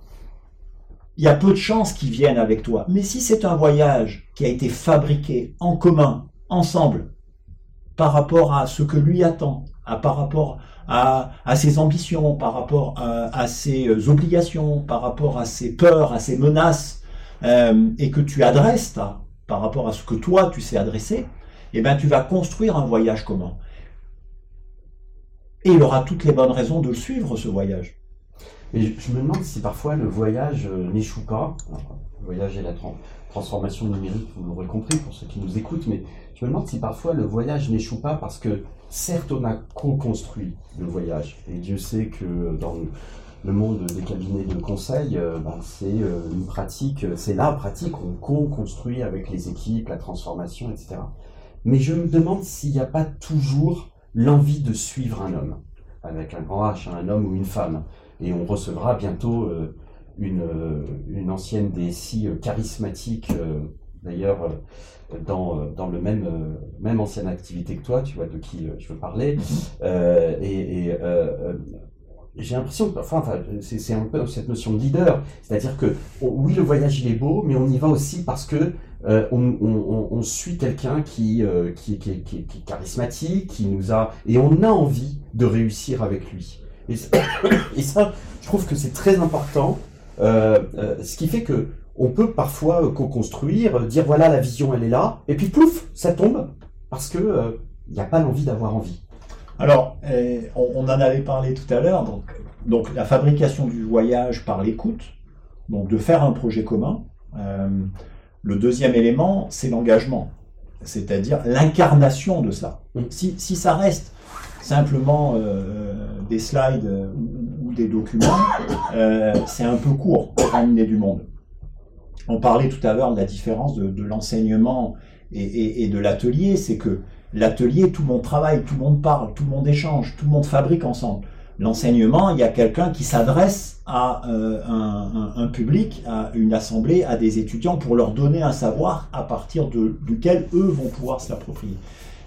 il y a peu de chances qu'il vienne avec toi. Mais si c'est un voyage qui a été fabriqué en commun, ensemble, par rapport à ce que lui attend, à, par rapport à, ses ambitions, par rapport à, ses euh, obligations, par rapport à ses peurs, à ses menaces, euh, et que tu adresses par rapport à ce que toi tu sais adresser, eh ben tu vas construire un voyage commun. Et il aura toutes les bonnes raisons de le suivre, ce voyage. Mais je, me demande si parfois le voyage euh, n'échoue pas. le voyage et la transformation numérique, vous l'aurez compris pour ceux qui nous écoutent, mais je me demande si parfois le voyage n'échoue pas parce que certes on a co-construit le voyage. Et Dieu sait que dans le monde des cabinets de conseil, euh, ben, c'est euh, une pratique, c'est la pratique, on co-construit avec les équipes, la transformation, etc. Mais je me demande s'il n'y a pas toujours l'envie de suivre un homme, avec un grand H, un homme ou une femme. Et on recevra bientôt euh, une, euh, une ancienne DSI euh, charismatique, d'ailleurs dans, dans le même, même ancienne activité que toi, tu vois de qui je veux parler. Mm-hmm. et, j'ai l'impression, enfin, c'est un peu cette notion de leader, c'est-à-dire que oui, le voyage il est beau, mais on y va aussi parce que euh, on, suit quelqu'un qui, euh, qui, qui, est charismatique, qui nous a et on a envie de réussir avec lui. Et, ça, je trouve que c'est très important. Euh, ce qui fait que on peut parfois co-construire, dire voilà la vision elle est là, et puis plouf, ça tombe parce que il n'y a pas l'envie d'avoir envie. Alors, on, en avait parlé tout à l'heure, donc, donc la fabrication du voyage par l'écoute, donc de faire un projet commun. Le deuxième élément, c'est l'engagement, c'est-à-dire l'incarnation de ça. Mm. Si, ça reste simplement euh, des slides euh, ou, des documents, euh, c'est un peu court pour amener du monde. On parlait tout à l'heure de la différence de, l'enseignement et, de l'atelier, c'est que L'atelier, tout le monde travaille, tout le monde parle, tout le monde échange, tout le monde fabrique ensemble. L'enseignement, il y a quelqu'un qui s'adresse à euh, un, public, à une assemblée, à des étudiants pour leur donner un savoir à partir duquel eux vont pouvoir s'approprier.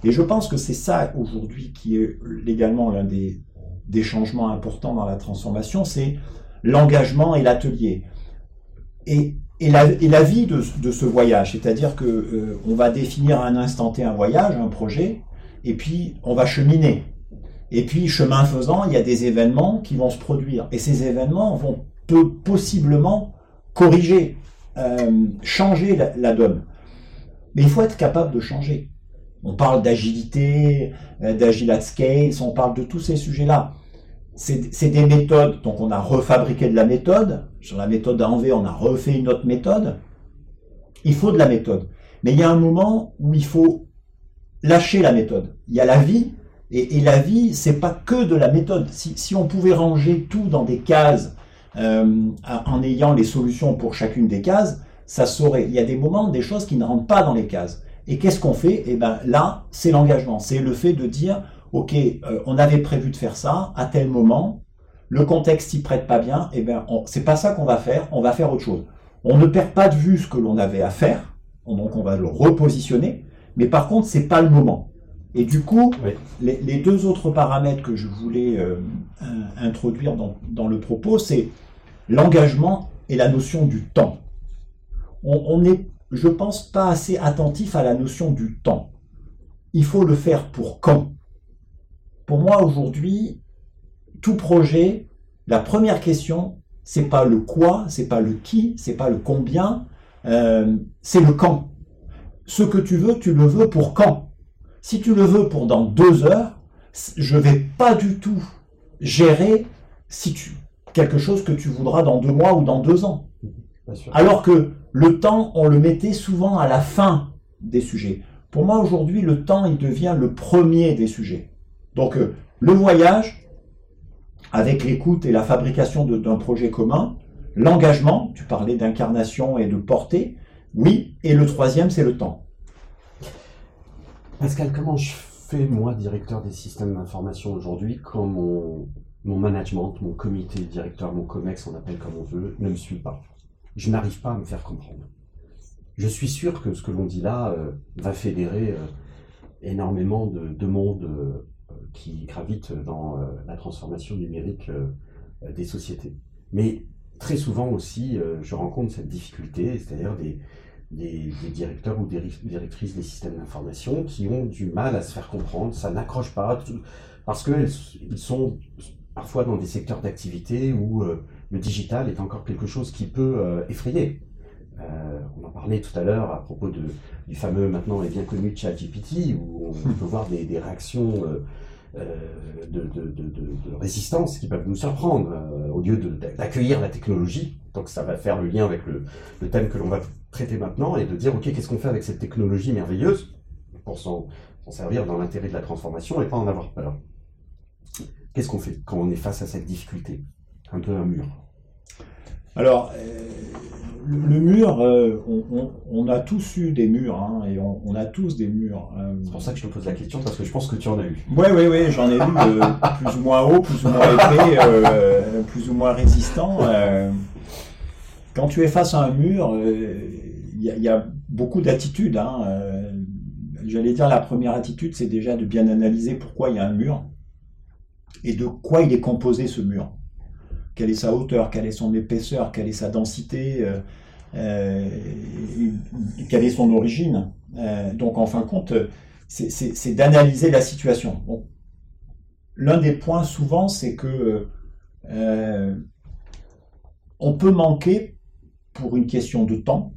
Et je pense que c'est ça aujourd'hui qui est également l'un des, des changements importants dans la transformation, c'est l'engagement et l'atelier. Et, et, la, et, la, vie de, de ce voyage, c'est-à-dire que euh, on va définir à un instant T un voyage, un projet, et puis on va cheminer. Et puis chemin faisant, il y a des événements qui vont se produire, et ces événements vont peu, possiblement corriger, euh, changer la donne. Mais il faut être capable de changer. On parle d'agilité, euh, d'agile at scale, on parle de tous ces sujets-là. C'est des méthodes, donc on a refabriqué de la méthode. Sur la méthode ANV, on a refait une autre méthode. Il faut de la méthode. Mais il y a un moment où il faut lâcher la méthode. Il y a la vie, et, la vie, c'est pas que de la méthode. Si, on pouvait ranger tout dans des cases, euh, en ayant les solutions pour chacune des cases, ça saurait. Il y a des moments, des choses qui ne rentrent pas dans les cases. Et qu'est-ce qu'on fait? Eh ben là, c'est l'engagement. C'est le fait de dire, ok, euh, on avait prévu de faire ça à tel moment, le contexte s'y prête pas bien, eh ben c'est pas ça qu'on va faire. On va faire autre chose. On ne perd pas de vue ce que l'on avait à faire, donc on va le repositionner. Mais par contre, c'est pas le moment. Et du coup, les, deux autres paramètres que je voulais euh, introduire dans, dans, le propos, c'est l'engagement et la notion du temps. On, on est je pense, pas assez attentif à la notion du temps. Il faut le faire pour quand? Pour moi, aujourd'hui, tout projet, la première question, c'est pas le quoi, c'est pas le qui, c'est pas le combien, euh, c'est le quand. Ce que tu veux, tu le veux pour quand? Si tu le veux pour dans deux heures, je vais pas du tout gérer si tu quelque chose que tu voudras dans deux mois ou dans deux ans. Alors que le temps, on le mettait souvent à la fin des sujets. Pour moi, aujourd'hui, le temps, il devient le premier des sujets. Donc, euh, le voyage, avec l'écoute et la fabrication d'un projet commun, l'engagement, tu parlais d'incarnation et de portée, oui, et le troisième, c'est le temps. Pascal, comment je fais, moi, directeur des systèmes d'information aujourd'hui, quand mon, mon management, mon comité directeur, mon COMEX, on appelle comme on veut, ne me suit pas? Je n'arrive pas à me faire comprendre. Je suis sûr que ce que l'on dit là euh, va fédérer euh, énormément de, de monde euh, qui gravite dans la transformation numérique des sociétés. Mais très souvent aussi, je rencontre cette difficulté, c'est-à-dire des, des, directeurs ou des directrices des systèmes d'information qui ont du mal à se faire comprendre, ça n'accroche pas, parce qu'ils sont parfois dans des secteurs d'activité où le digital est encore quelque chose qui peut euh, effrayer. Euh, on en parlait tout à l'heure à propos de, du fameux maintenant et bien connu ChatGPT, où on peut voir des, des réactions euh, de, de, de, résistance qui peuvent nous surprendre, au lieu d'accueillir la technologie. Donc ça va faire le lien avec le, le thème que l'on va traiter maintenant, et de dire, OK, qu'est-ce qu'on fait avec cette technologie merveilleuse pour s'en servir dans l'intérêt de la transformation et pas en avoir peur? Qu'est-ce qu'on fait quand on est face à cette difficulté? Un peu un mur. Alors, euh, le, mur, euh, on, a tous eu des murs, hein, et on, a tous des murs. Euh. C'est pour ça que je te pose la question, parce que je pense que tu en as eu. Oui, oui, oui, j'en ai eu plus ou moins haut, plus ou moins épais, plus ou moins résistant. quand tu es face à un mur, il y, a beaucoup d'attitudes. Hein, J'allais dire, la première attitude, c'est déjà de bien analyser pourquoi il y a un mur et de quoi il est composé ce mur quelle est sa hauteur, quelle est son épaisseur, quelle est sa densité, euh, euh, quelle est son origine. Euh, donc en fin de compte, c'est d'analyser la situation. L'un des points souvent, c'est que on peut manquer, pour une question de temps,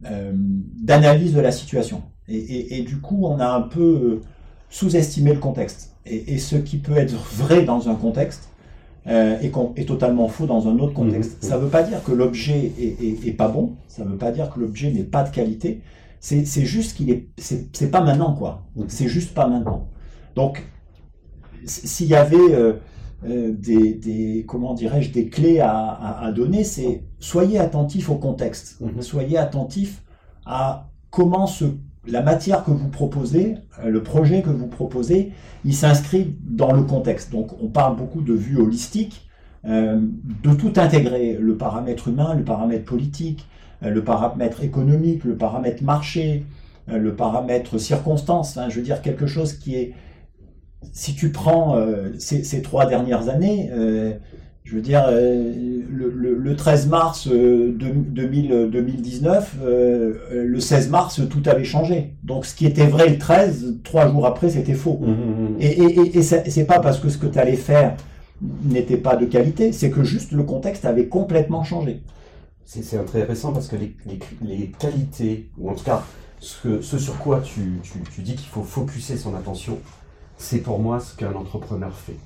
d'analyse de la situation. Et, du coup, on a un peu sous-estimé le contexte. et, ce qui peut être vrai dans un contexte euh, et est totalement faux dans un autre contexte. Mmh, mmh. Ça ne veut pas dire que l'objet est, est, pas bon, ça ne veut pas dire que l'objet n'est pas de qualité, c'est juste qu'il est, c'est pas maintenant quoi, c'est juste pas maintenant. Donc, s'il y avait euh, euh, des, des, comment dirais-je, des clés à, à, à donner, c'est soyez attentif au contexte, soyez attentif à comment se la matière que vous proposez, euh, le projet que vous proposez, il s'inscrit dans le contexte. Donc on parle beaucoup de vue holistique, euh, de tout intégrer, le paramètre humain, le paramètre politique, euh, le paramètre économique, le paramètre marché, le paramètre circonstance, hein, je veux dire quelque chose qui est, si tu prends ces, trois dernières années, je veux dire, euh, le, 13 mars 2019, euh, euh, le 16 mars, tout avait changé. Donc ce qui était vrai le 13, trois jours après, c'était faux. Mmh, mmh, mmh. Et, et, et, c'est pas parce que ce que tu allais faire n'était pas de qualité, c'est que juste le contexte avait complètement changé. C'est intéressant parce que les, les, qualités, ou en tout cas ce, ce sur quoi tu, tu, tu dis qu'il faut focuser son attention, c'est pour moi ce qu'un entrepreneur fait.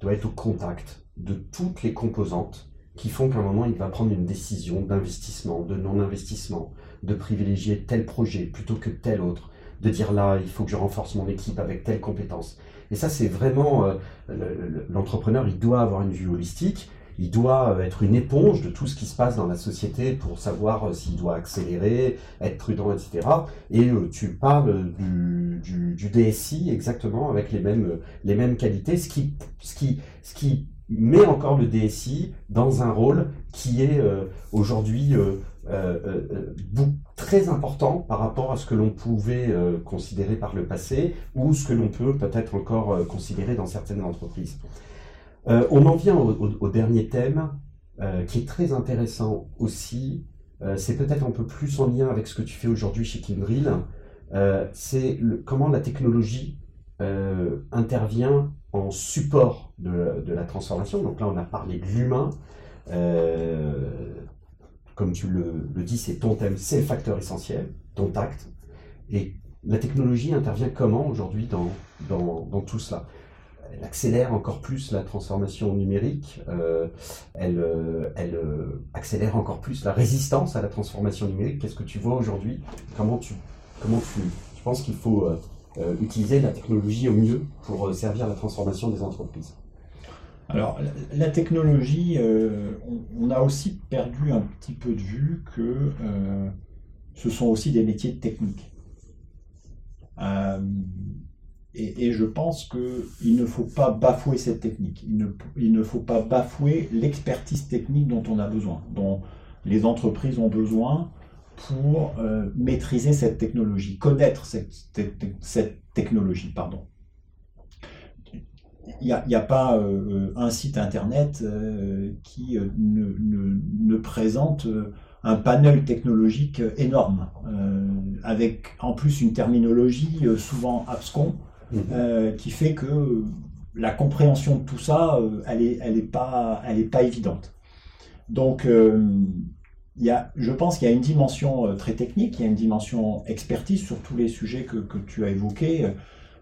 Il doit être au contact de toutes les composantes qui font qu'à un moment, il va prendre une décision d'investissement, de non-investissement, de privilégier tel projet plutôt que tel autre, de dire là, il faut que je renforce mon équipe avec telle compétence. Et ça, c'est vraiment, euh, l'entrepreneur, il doit avoir une vue holistique, il doit euh, être une éponge de tout ce qui se passe dans la société pour savoir euh, s'il doit accélérer, être prudent, etc. Et tu parles du, du, du, DSI exactement avec les mêmes, les mêmes qualités, ce qui, ce qui, ce qui met encore le DSI dans un rôle qui est euh, aujourd'hui euh, euh, très important par rapport à ce que l'on pouvait considérer par le passé ou ce que l'on peut peut-être encore considérer dans certaines entreprises. on en vient au, dernier thème qui est très intéressant aussi. c'est peut-être un peu plus en lien avec ce que tu fais aujourd'hui chez Kindrill. c'est comment la technologie intervient en support de, la transformation. Donc là, on a parlé de l'humain. Euh, comme tu le, dis, c'est ton thème, c'est le facteur essentiel, ton tact. Et la technologie intervient comment aujourd'hui dans, tout cela? Elle accélère encore plus la transformation numérique, euh, elle, euh, accélère encore plus la résistance à la transformation numérique. Qu'est-ce que tu vois aujourd'hui? Comment tu, comment tu, penses qu'il faut euh, utiliser la technologie au mieux pour euh, servir la transformation des entreprises alors, la, technologie, euh, on, a aussi perdu un petit peu de vue que ce sont aussi des métiers techniques. et, je pense qu'il ne faut pas bafouer cette technique. Il ne, il ne faut pas bafouer l'expertise technique dont on a besoin, dont les entreprises ont besoin pour euh, maîtriser cette technologie, connaître cette, cette technologie, pardon. Il n'y a, a, pas euh, un site internet euh, qui ne, ne, ne, présente un panel technologique énorme, avec en plus une terminologie souvent abscon, mmh. qui fait que la compréhension de tout ça, elle n'est elle est pas, elle est pas évidente. Donc, je pense qu'il y a une dimension euh, très technique, il y a une dimension expertise sur tous les sujets que, tu as évoqués,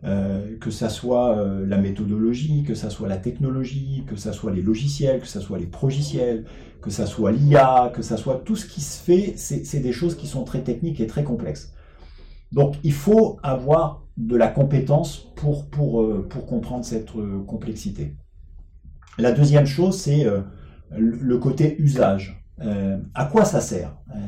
euh, que ça soit euh, la méthodologie, que ça soit la technologie, que ça soit les logiciels, que ça soit les progiciels, que ça soit l'IA, que ça soit tout ce qui se fait, c'est des choses qui sont très techniques et très complexes. Donc il faut avoir de la compétence pour, pour, pour comprendre cette complexité. La deuxième chose, c'est le côté usage. Euh, à quoi ça sert? Euh,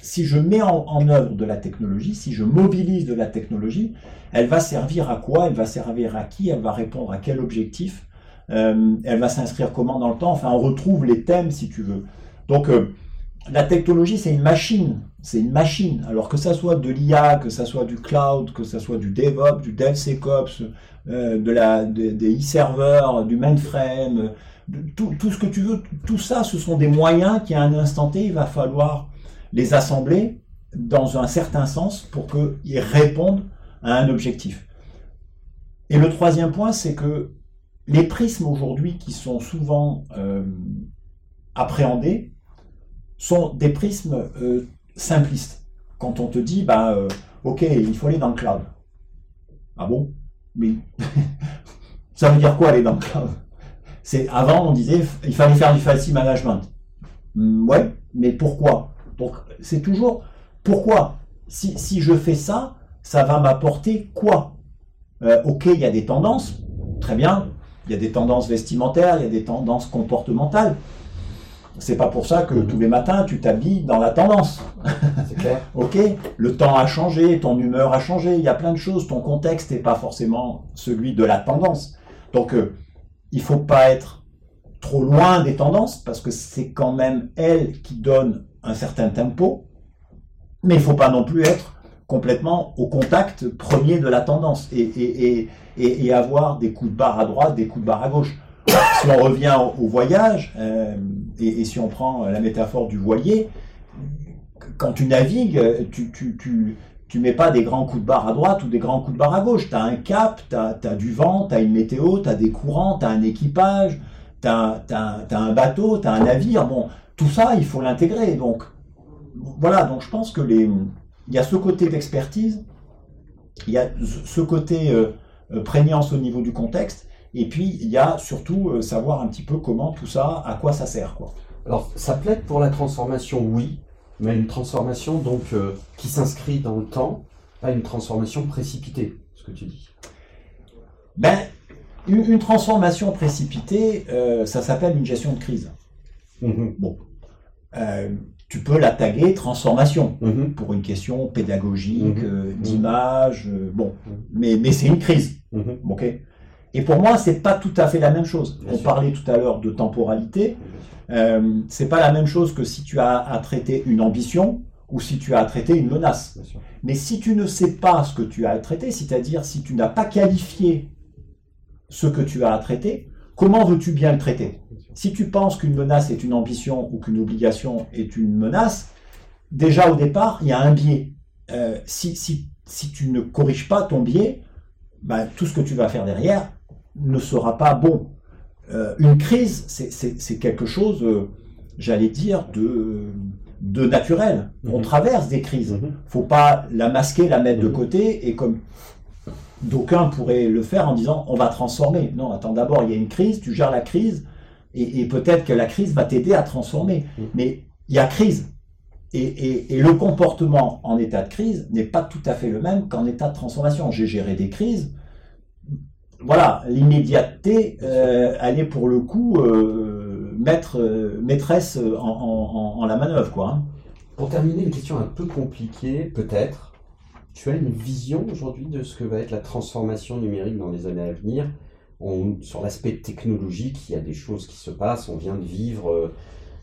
Si je mets en, œuvre de la technologie, si je mobilise de la technologie, elle va servir à quoi? Elle va servir à qui? Elle va répondre à quel objectif? Euh, Elle va s'inscrire comment dans le temps? Enfin, on retrouve les thèmes, si tu veux. Donc, la technologie, c'est une machine. C'est une machine. Alors que ça soit de l'IA, que ça soit du cloud, que ça soit du DevOps, du DevSecOps, de la, des e-serveurs, du mainframe, tout, ce que tu veux, tout ça, ce sont des moyens qui, à un instant T, il va falloir les assembler dans un certain sens pour qu'ils répondent à un objectif. Et le troisième point, c'est que les prismes aujourd'hui qui sont souvent euh, appréhendés sont des prismes euh, simplistes. Quand on te dit, bah, euh, ok, il faut aller dans le cloud. Ah bon? Mais ça veut dire quoi aller dans le cloud? C'est avant on disait il fallait faire du facile management. Hmm, ouais, mais pourquoi? Donc c'est toujours pourquoi? Si, si je fais ça, ça va m'apporter quoi? Euh, Ok, il y a des tendances, très bien. Il y a des tendances vestimentaires, il y a des tendances comportementales. C'est pas pour ça que tous les matins tu t'habilles dans la tendance. C'est clair. ok Le temps a changé, ton humeur a changé, il y a plein de choses, ton contexte n'est pas forcément celui de la tendance. Donc euh, il faut pas être trop loin des tendances parce que c'est quand même elles qui donnent un certain tempo, mais il faut pas non plus être complètement au contact premier de la tendance et, avoir des coups de barre à droite, des coups de barre à gauche. Si on revient au, voyage, euh, et, si on prend la métaphore du voilier, quand tu navigues, tu, tu, tu mets pas des grands coups de barre à droite ou des grands coups de barre à gauche. Tu as un cap, tu as, du vent, tu as une météo, tu as des courants, tu as un équipage, tu as, un bateau, tu as un navire. Bon, tout ça, il faut l'intégrer. Donc, voilà, donc je pense que les, il y a ce côté d'expertise, il y a ce côté euh, euh, prégnance au niveau du contexte, et puis il y a surtout euh, savoir un petit peu comment tout ça, à quoi ça sert. Alors ça plaide pour la transformation, oui, mais une transformation donc qui s'inscrit dans le temps, pas une transformation précipitée, ce que tu dis. Ben, une, transformation précipitée, ça s'appelle une gestion de crise. Mmh bon tu peux la taguer transformation mhm. pour une question pédagogique, Mhm. euh, Mhm. d'image, euh, bon, mais, mais c'est une crise, ok Et pour moi, c'est pas tout à fait la même chose. Bien On sûr. parlait tout à l'heure de temporalité. Euh, c'est pas la même chose que si tu as à traiter une ambition ou si tu as à traiter une menace. Mais si tu ne sais pas ce que tu as à traiter, c'est-à-dire si tu n'as pas qualifié ce que tu as à traiter, comment veux-tu bien le traiter? Si tu penses qu'une menace est une ambition ou qu'une obligation est une menace, déjà au départ, il y a un biais. Euh, si, si, si tu ne corriges pas ton biais, ben, tout ce que tu vas faire derrière ne sera pas bon. Euh, une crise, c'est- quelque chose, euh, j'allais dire, de, de naturel. On Mhm. traverse des crises Mhm. faut pas la masquer, la mettre de Mhm. côté et comme d'aucuns pourraient le faire en disant on va transformer. Non, attends, d'abord il y a une crise, tu gères la crise et, et peut-être que la crise va t'aider à transformer. Mais il y a crise. Et, et- et le comportement en état de crise n'est pas tout à fait le même qu'en état de transformation. J'ai géré des crises. Voilà, l'immédiateté, euh, elle est pour le coup euh, euh, maîtresse en, en- la manœuvre, quoi. hein. Pour terminer, une question un peu compliquée, peut-être. Tu as une vision aujourd'hui de ce que va être la transformation numérique dans les années à venir? Sur l'aspect technologique, il y a des choses qui se passent. On vient de vivre euh,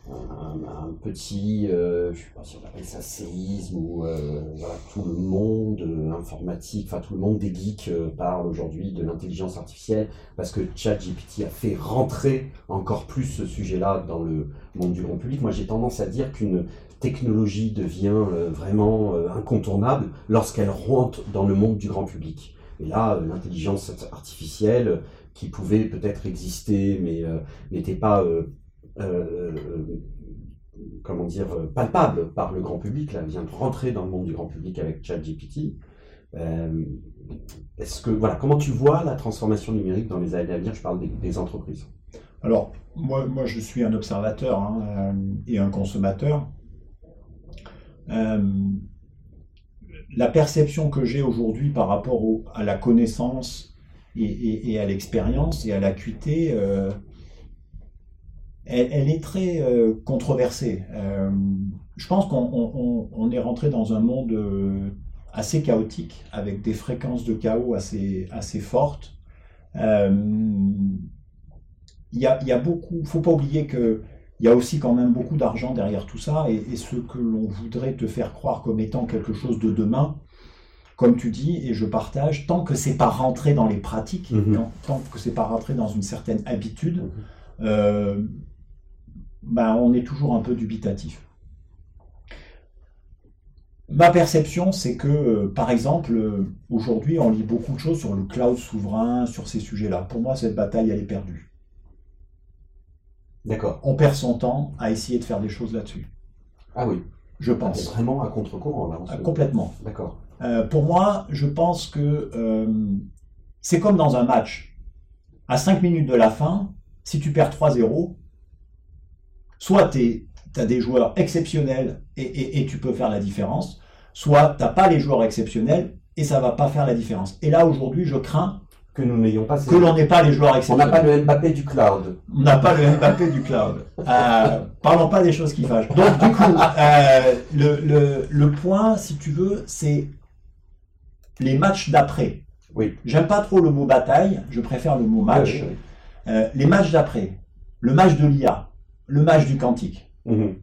un, petit, euh, je ne sais pas si on appelle ça séisme, ou euh, voilà, tout le monde euh, informatique, enfin tout le monde des geeks euh, parle aujourd'hui de l'intelligence artificielle, parce que ChatGPT a fait rentrer encore plus ce sujet-là dans le monde du grand public. Moi, j'ai tendance à dire qu'une technologie devient euh, vraiment incontournable lorsqu'elle rentre dans le monde du grand public. Et là, l'intelligence artificielle, qui pouvait peut-être exister, mais n'était pas, euh, comment dire, euh, palpable par le grand public, là, vient de rentrer dans le monde du grand public avec ChatGPT. Euh, Est-ce que, voilà, comment tu vois la transformation numérique dans les années à venir? Je parle des, entreprises. Alors, moi, moi, je suis un observateur hein, euh, et un consommateur. Euh, la perception que j'ai aujourd'hui par rapport à la connaissance et, à l'expérience et à l'acuité, euh, elle, elle est très euh, controversée. Euh, je pense qu'on on- on- on est rentré dans un monde euh, assez chaotique, avec des fréquences de chaos assez, assez fortes. Il y a, il y a beaucoup, faut pas oublier que il y a aussi quand même beaucoup d'argent derrière tout ça, et, et ce que l'on voudrait te faire croire comme étant quelque chose de demain, comme tu dis, et je partage, tant que c'est pas rentré dans les pratiques, Mhm. tant, tant que c'est pas rentré dans une certaine habitude, Mhm. euh, ben on est toujours un peu dubitatif. Ma perception, c'est que, euh, par exemple, euh, aujourd'hui, on lit beaucoup de choses sur le cloud souverain, sur ces sujets-là. Pour moi, cette bataille, elle est perdue. D'accord. On perd son temps à essayer de faire des choses là-dessus. Ah oui, Je c'est pense. vraiment à contre-courant là. Complètement. D'accord. Euh, pour moi, je pense que euh, c'est comme dans un match. À 5 minutes de la fin, si tu perds 3-0, soit tu as des joueurs exceptionnels et, et- et tu peux faire la différence, soit tu n'as pas les joueurs exceptionnels et ça va pas faire la différence. Et là, aujourd'hui, je crains que nous n'ayons pas. Que l'on n'ait pas les joueurs On n'a pas le Mbappé du cloud. On n'a pas le Mbappé du cloud. Euh, parlons pas des choses qui fâchent. Donc du coup, euh, le, le, le point, si tu veux, c'est les matchs d'après. Oui. J'aime pas trop le mot bataille, je préfère le mot match. Oui, oui, oui. Euh, les matchs d'après, le match de l'IA, le match du quantique. Mhm.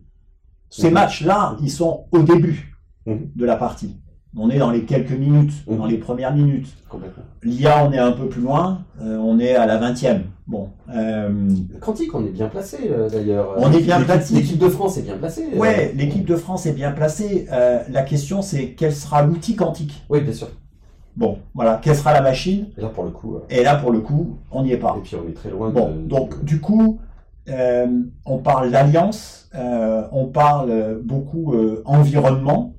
Ces Mhm. matchs-là, ils sont au début Mhm. de la partie. On est dans les quelques minutes, dans les premières minutes. Complètement. L'IA, on est un peu plus loin, euh, on est à la vingtième. Bon, euh, Le Quantique, on est bien placé euh, d'ailleurs. On est bien L'équipe- placé. L'équipe de France est bien placée. euh. ouais, l'équipe de France est bien placée. Euh, la question, c'est quel sera l'outil quantique Oui, bien sûr. Bon, voilà, quelle sera la machine? Et là, pour le coup. euh, Et là, pour le coup, on n'y est pas. Et puis, on est très loin Bon, de. donc du coup, euh, on parle d'alliance, euh, on parle beaucoup euh, environnement,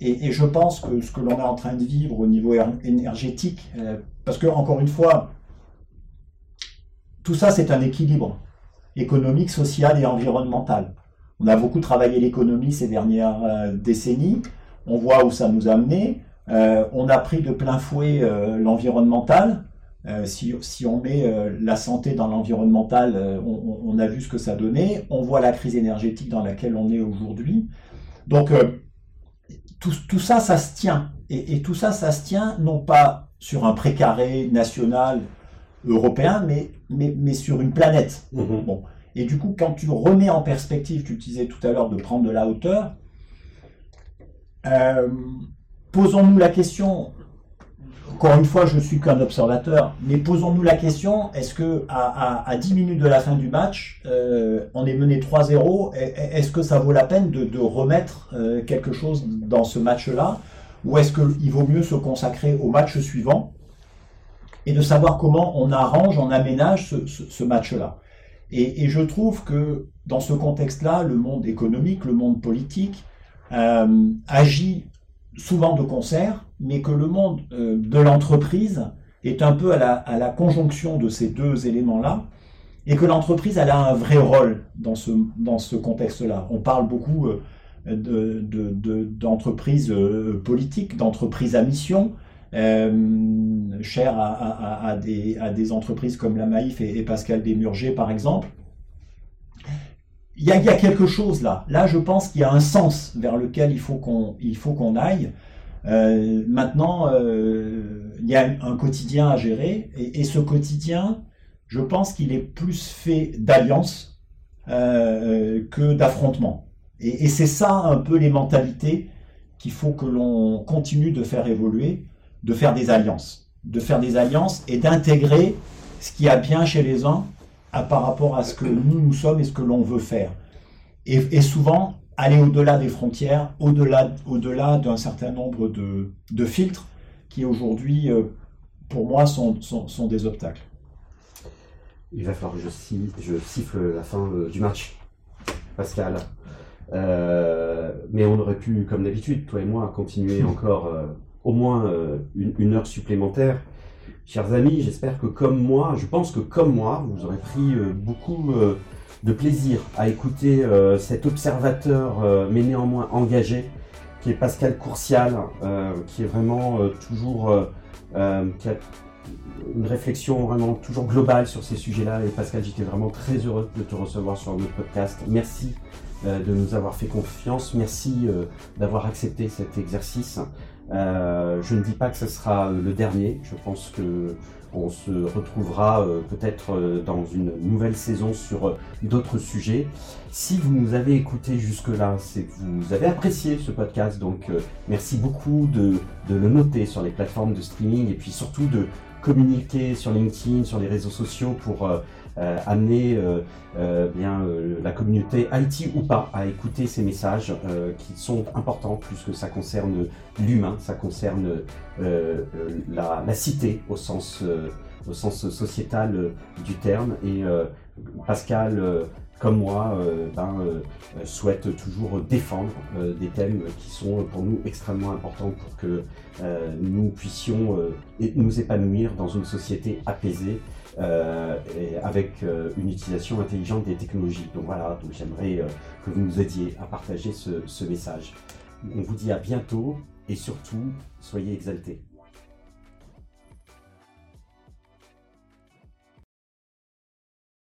et, je pense que ce que l'on est en train de vivre au niveau éner- énergétique, parce que encore une fois, tout ça c'est un équilibre économique, social et environnemental. On a beaucoup travaillé l'économie ces dernières décennies, on voit où ça nous a amené, Euh, on a pris de plein fouet l'environnemental, euh, si, si on met euh, la santé dans l'environnemental, euh, on, a vu ce que ça donnait. On voit la crise énergétique dans laquelle on est aujourd'hui. Donc, tout, tout ça, ça se tient. Et, et tout ça, ça se tient non pas sur un précaré national européen, mais, mais, mais sur une planète. Mhm. Et du coup, quand tu remets en perspective, tu disais tout à l'heure de prendre de la hauteur, posons-nous la question, encore une fois, je suis qu'un observateur, mais posons-nous la question, est-ce que à, à, à 10 minutes de la fin du match, euh, on est mené 3-0, et- et- est-ce que ça vaut la peine de, remettre euh, quelque chose dans ce match-là, ou est-ce qu'il vaut mieux se consacrer au match suivant et de savoir comment on arrange, on aménage ce, match-là? Et, et je trouve que dans ce contexte-là, le monde économique, le monde politique euh, agit souvent de concert, mais que le monde euh, de l'entreprise est un peu à la, conjonction de ces deux éléments-là, et que l'entreprise elle a un vrai rôle dans ce, dans contexte-là. On parle beaucoup euh, de- de- d'entreprises euh, politiques, d'entreprises à mission, chères à, des, entreprises comme la Maïf et, Pascal Desmurger, par exemple. Il y, a, quelque chose là. Là, je pense qu'il y a un sens vers lequel il faut qu'on il faut qu'on aille. Euh, maintenant, euh, il y a un quotidien à gérer, et, ce quotidien, je pense qu'il est plus fait d'alliance euh, que d'affrontement. Et, et c'est ça un peu les mentalités qu'il faut que l'on continue de faire évoluer, de faire des alliances, de faire des alliances et d'intégrer ce qu'il y a bien chez les uns à, par rapport à ce que nous nous sommes et ce que l'on veut faire. Et, et souvent aller au-delà des frontières, au-delà au-delà d'un certain nombre de, de filtres qui aujourd'hui, euh, pour moi, sont, sont, sont des obstacles. Il va falloir que je, si- je siffle la fin euh, du match, Pascal. Euh, mais on aurait pu, comme d'habitude, toi et moi, continuer encore euh, au moins euh, une, une heure supplémentaire. Chers amis, j'espère que comme moi, je pense que comme moi, vous aurez pris euh, beaucoup euh, de plaisir à écouter euh, cet observateur, mais néanmoins engagé, qui est Pascal Courcial, qui est vraiment toujours, qui a une réflexion vraiment toujours globale sur ces sujets-là. Et Pascal, j'étais vraiment très heureux de te recevoir sur notre podcast. Merci de nous avoir fait confiance. Merci d'avoir accepté cet exercice. Euh, je ne dis pas que ce sera euh, le dernier. Je pense que on se retrouvera euh, peut-être dans une nouvelle saison sur d'autres sujets. Si vous nous avez écouté jusque-là, c'est que vous avez apprécié ce podcast. Donc merci beaucoup de, de le noter sur les plateformes de streaming et puis surtout de communiquer sur LinkedIn, sur les réseaux sociaux pour amener euh, euh, bien euh, la communauté IT ou pas à écouter ces messages euh, qui sont importants puisque ça concerne l'humain, ça concerne euh, euh, la, cité au sens euh, sociétal euh, du terme. Et euh, Pascal euh, comme moi euh, ben, euh, euh, souhaite toujours défendre euh, des thèmes qui sont pour nous extrêmement importants pour que euh, nous puissions euh, nous épanouir dans une société apaisée euh, et avec euh, une utilisation intelligente des technologies. Donc voilà, donc j'aimerais euh, que vous nous aidiez à partager ce, ce message. On vous dit à bientôt et surtout, soyez exaltés.